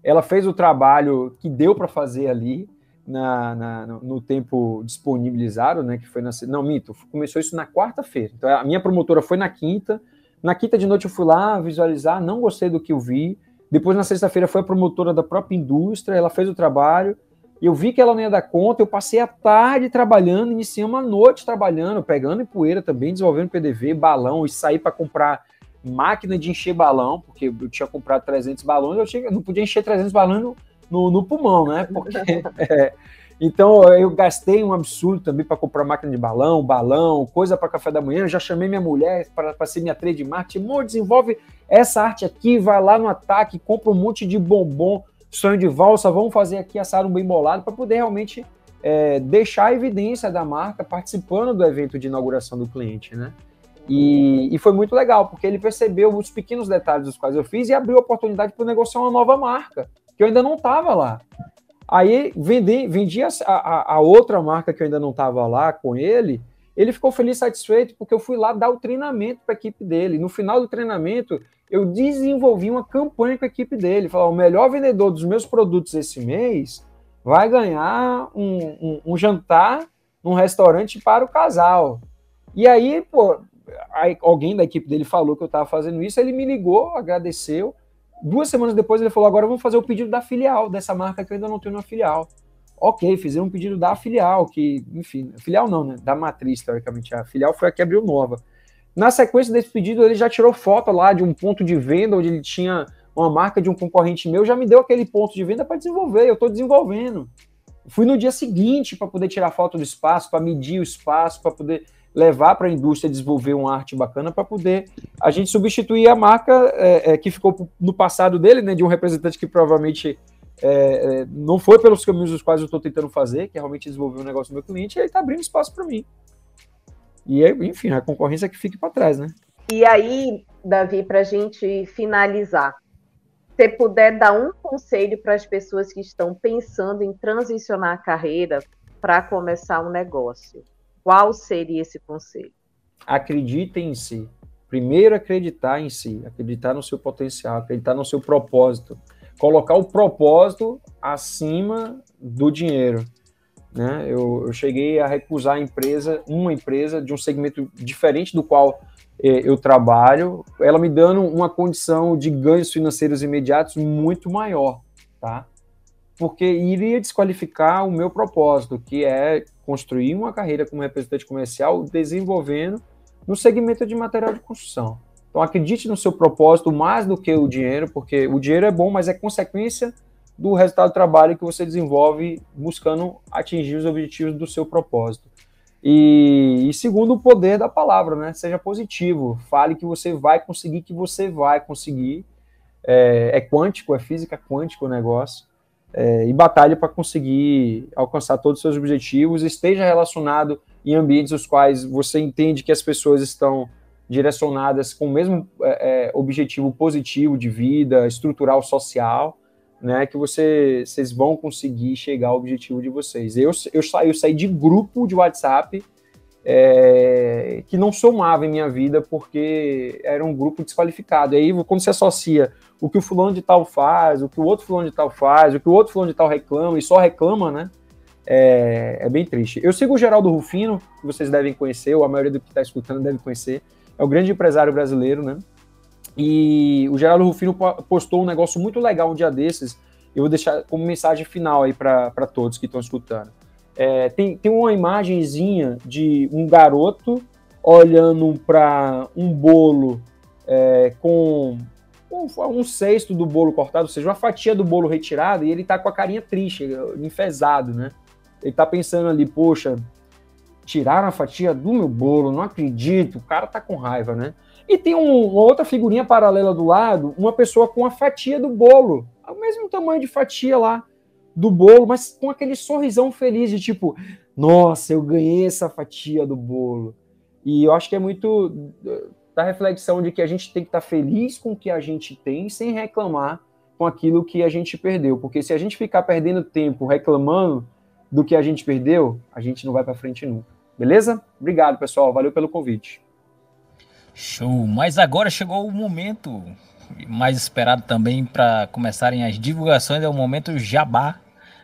ela fez o trabalho que deu para fazer ali na, na, no tempo disponibilizado, né? Que foi na. Não, mito, começou isso na quarta-feira. Então, a minha promotora foi na quinta. Na quinta de noite eu fui lá visualizar, não gostei do que eu vi. Depois, na sexta-feira, foi a promotora da própria indústria, ela fez o trabalho. Eu vi que ela não ia dar conta, eu passei a tarde trabalhando, iniciamos a noite trabalhando, pegando em poeira também, desenvolvendo PDV, balão, e saí para comprar máquina de encher balão, porque eu tinha comprado 300 balões, eu, tinha, não podia encher 300 balões no, no, pulmão, né? Porque, é, então eu gastei um absurdo também para comprar máquina de balão, balão, coisa para café da manhã. Eu já chamei minha mulher para ser minha trade marketing. Amor, desenvolve essa arte aqui, vai lá no ataque, compra um monte de bombom, sonho de valsa, vamos fazer aqui assar um bem bolado para poder realmente é, deixar a evidência da marca participando do evento de inauguração do cliente, né? E, e, foi muito legal, porque ele percebeu os pequenos detalhes dos quais eu fiz e abriu a oportunidade para negociar uma nova marca que eu ainda não estava lá. Aí vendi, vendi a, a, a, outra marca que eu ainda não estava lá com ele. Ele ficou feliz, satisfeito, porque eu fui lá dar o treinamento para a equipe dele. No final do treinamento, eu desenvolvi uma campanha com a equipe dele. Falar, o melhor vendedor dos meus produtos esse mês vai ganhar um, um, um jantar num restaurante para o casal. E aí, pô, aí alguém da equipe dele falou que eu estava fazendo isso, ele me ligou, agradeceu. Duas semanas depois ele falou: agora vamos fazer o pedido da filial, dessa marca que eu ainda não tenho na filial. Ok, fizeram um pedido da filial, que, enfim, filial não, né? Da matriz, teoricamente. A filial foi a que abriu nova. Na sequência desse pedido, ele já tirou foto lá de um ponto de venda onde ele tinha uma marca de um concorrente meu, já me deu aquele ponto de venda para desenvolver. Eu estou desenvolvendo. Fui no dia seguinte para poder tirar foto do espaço, para medir o espaço, para poder levar para a indústria desenvolver uma arte bacana para poder a gente substituir a marca é, é, que ficou no passado dele, né, de um representante que provavelmente é, é não foi pelos caminhos dos quais eu estou tentando fazer, que é realmente desenvolver um negócio do meu cliente, e ele está abrindo espaço para mim. E, enfim, a concorrência que fique para trás, né? E aí, Davi, para a gente finalizar, você puder dar um conselho para as pessoas que estão pensando em transicionar a carreira para começar um negócio, qual seria esse conselho? Acreditem em si. Primeiro, acreditar em si, acreditar no seu potencial, acreditar no seu propósito. Colocar o propósito acima do dinheiro. Né? Eu, eu cheguei a recusar a empresa, uma empresa de um segmento diferente do qual eh, eu trabalho, ela me dando uma condição de ganhos financeiros imediatos muito maior, tá? Porque iria desqualificar o meu propósito, que é construir uma carreira como representante comercial, desenvolvendo no segmento de material de construção. Então acredite no seu propósito mais do que o dinheiro, porque o dinheiro é bom, mas é consequência do resultado do trabalho que você desenvolve buscando atingir os objetivos do seu propósito. E, e, segundo, o poder da palavra, né? Seja positivo, fale que você vai conseguir, que você vai conseguir. É, é quântico, é física quântica o negócio. É, e batalhe para conseguir alcançar todos os seus objetivos, esteja relacionado em ambientes os quais você entende que as pessoas estão direcionadas com o mesmo é, é objetivo positivo de vida, estrutural, social, né, que você, vocês vão conseguir chegar ao objetivo de vocês. Eu, eu, saí, eu saí de grupo de WhatsApp é, que não somava em minha vida porque era um grupo desqualificado. E aí, quando você associa o que o fulano de tal faz, o que o outro fulano de tal faz, o que o outro fulano de tal reclama e só reclama, né? É, é bem triste. Eu sigo o Geraldo Rufino, que vocês devem conhecer, ou a maioria do que está escutando deve conhecer. É o grande empresário brasileiro, né? E o Geraldo Rufino postou um negócio muito legal um dia desses. Eu vou deixar como mensagem final aí para todos que estão escutando. É, tem, tem uma imagenzinha de um garoto olhando para um bolo é, com um, um cesto do bolo cortado, ou seja, uma fatia do bolo retirada, e ele tá com a carinha triste, enfesado, né? Ele tá pensando ali, poxa, tiraram a fatia do meu bolo, não acredito, o cara tá com raiva, né? E tem um, uma outra figurinha paralela do lado, uma pessoa com a fatia do bolo, o mesmo tamanho de fatia lá do bolo, mas com aquele sorrisão feliz de tipo, nossa, eu ganhei essa fatia do bolo. E eu acho que é muito eh, da reflexão de que a gente tem que estar feliz com o que a gente tem, sem reclamar com aquilo que a gente perdeu, porque se a gente ficar perdendo tempo reclamando do que a gente perdeu, a gente não vai para frente nunca. Beleza? Obrigado, pessoal. Valeu pelo convite. Show! Mas agora chegou o momento mais esperado também para começarem as divulgações, é o momento jabá.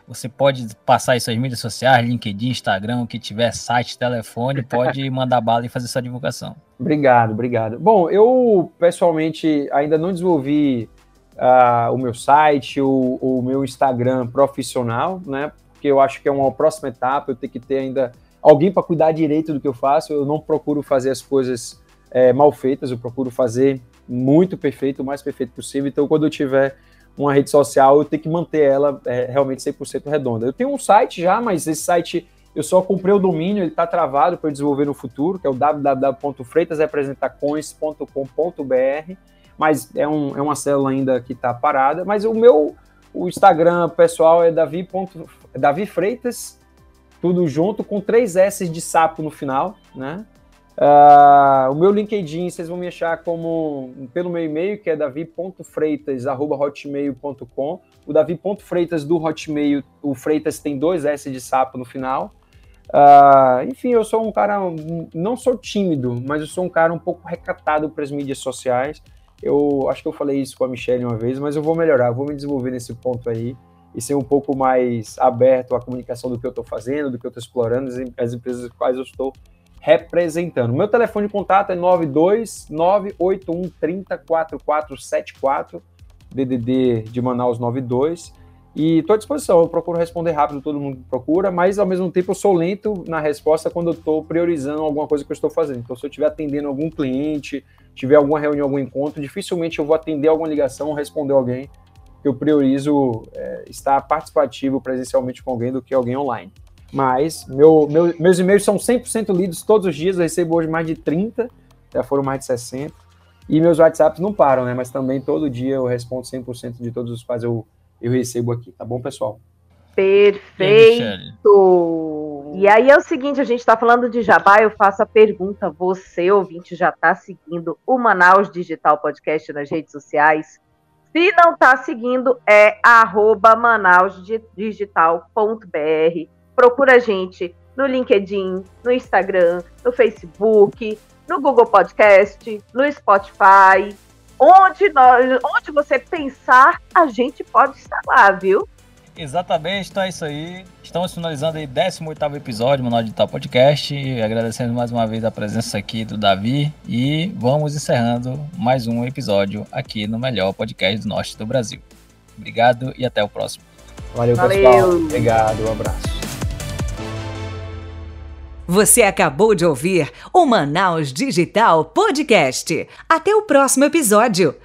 Você pode passar aí suas mídias sociais, LinkedIn, Instagram, o que tiver, site, telefone, pode mandar bala e fazer sua divulgação. Obrigado, obrigado. Bom, eu pessoalmente ainda não desenvolvi uh, o meu site, o, o meu Instagram profissional, né? Porque eu acho que é uma próxima etapa, eu tenho que ter ainda alguém para cuidar direito do que eu faço. Eu não procuro fazer as coisas é, mal feitas, eu procuro fazer muito perfeito, o mais perfeito possível. Então, quando eu tiver uma rede social, eu tenho que manter ela é, realmente 100% redonda. Eu tenho um site já, mas esse site eu só comprei o domínio, ele está travado para desenvolver no futuro, que é o www.freitasrepresentações.com.br, mas é, um, é uma célula ainda que está parada. Mas o meu o Instagram pessoal é Davi, Davi Freitas, tudo junto, com três S de sapo no final, né? Uh, o meu LinkedIn, vocês vão me achar como pelo meu e-mail, que é davi.freitas.hotmail.com. O davi.freitas do Hotmail, o Freitas tem dois S de sapo no final. Uh, enfim, eu sou um cara, não sou tímido, mas eu sou um cara um pouco recatado para as mídias sociais. Eu acho que eu falei isso com a Michelle uma vez, mas eu vou melhorar, vou me desenvolver nesse ponto aí e ser um pouco mais aberto à comunicação do que eu estou fazendo, do que eu estou explorando, as empresas quais eu estou representando. Meu telefone de contato é 92981304474, DDD de Manaus 92. E estou à disposição, eu procuro responder rápido, todo mundo procura, mas ao mesmo tempo eu sou lento na resposta quando eu estou priorizando alguma coisa que eu estou fazendo. Então, se eu estiver atendendo algum cliente, tiver alguma reunião, algum encontro, dificilmente eu vou atender alguma ligação ou responder alguém, eu priorizo é, estar participativo presencialmente com alguém do que alguém online. Mas meu, meu, meus e-mails são 100% lidos todos os dias, eu recebo hoje mais de 30, já foram mais de 60. E meus WhatsApps não param, né? Mas também todo dia eu respondo 100% de todos os quais eu eu recebo aqui, tá bom, pessoal? Perfeito! E aí é o seguinte, a gente está falando de jabá, eu faço a pergunta, você, ouvinte, já está seguindo o Manaus Digital Podcast nas redes sociais? Se não está seguindo, é arroba manausdigital.br. Procura a gente no LinkedIn, no Instagram, no Facebook, no Google Podcast, no Spotify, onde, nós, onde você pensar, a gente pode estar lá, viu? Exatamente, então é isso aí. Estamos finalizando aí 18 episódio do Manual Digital Podcast. Agradecendo mais uma vez a presença aqui do Davi e vamos encerrando mais um episódio aqui no melhor podcast do norte do Brasil. Obrigado e até o próximo. Valeu, Valeu. pessoal. Obrigado, um abraço. Você acabou de ouvir o Manaus Digital Podcast. Até o próximo episódio.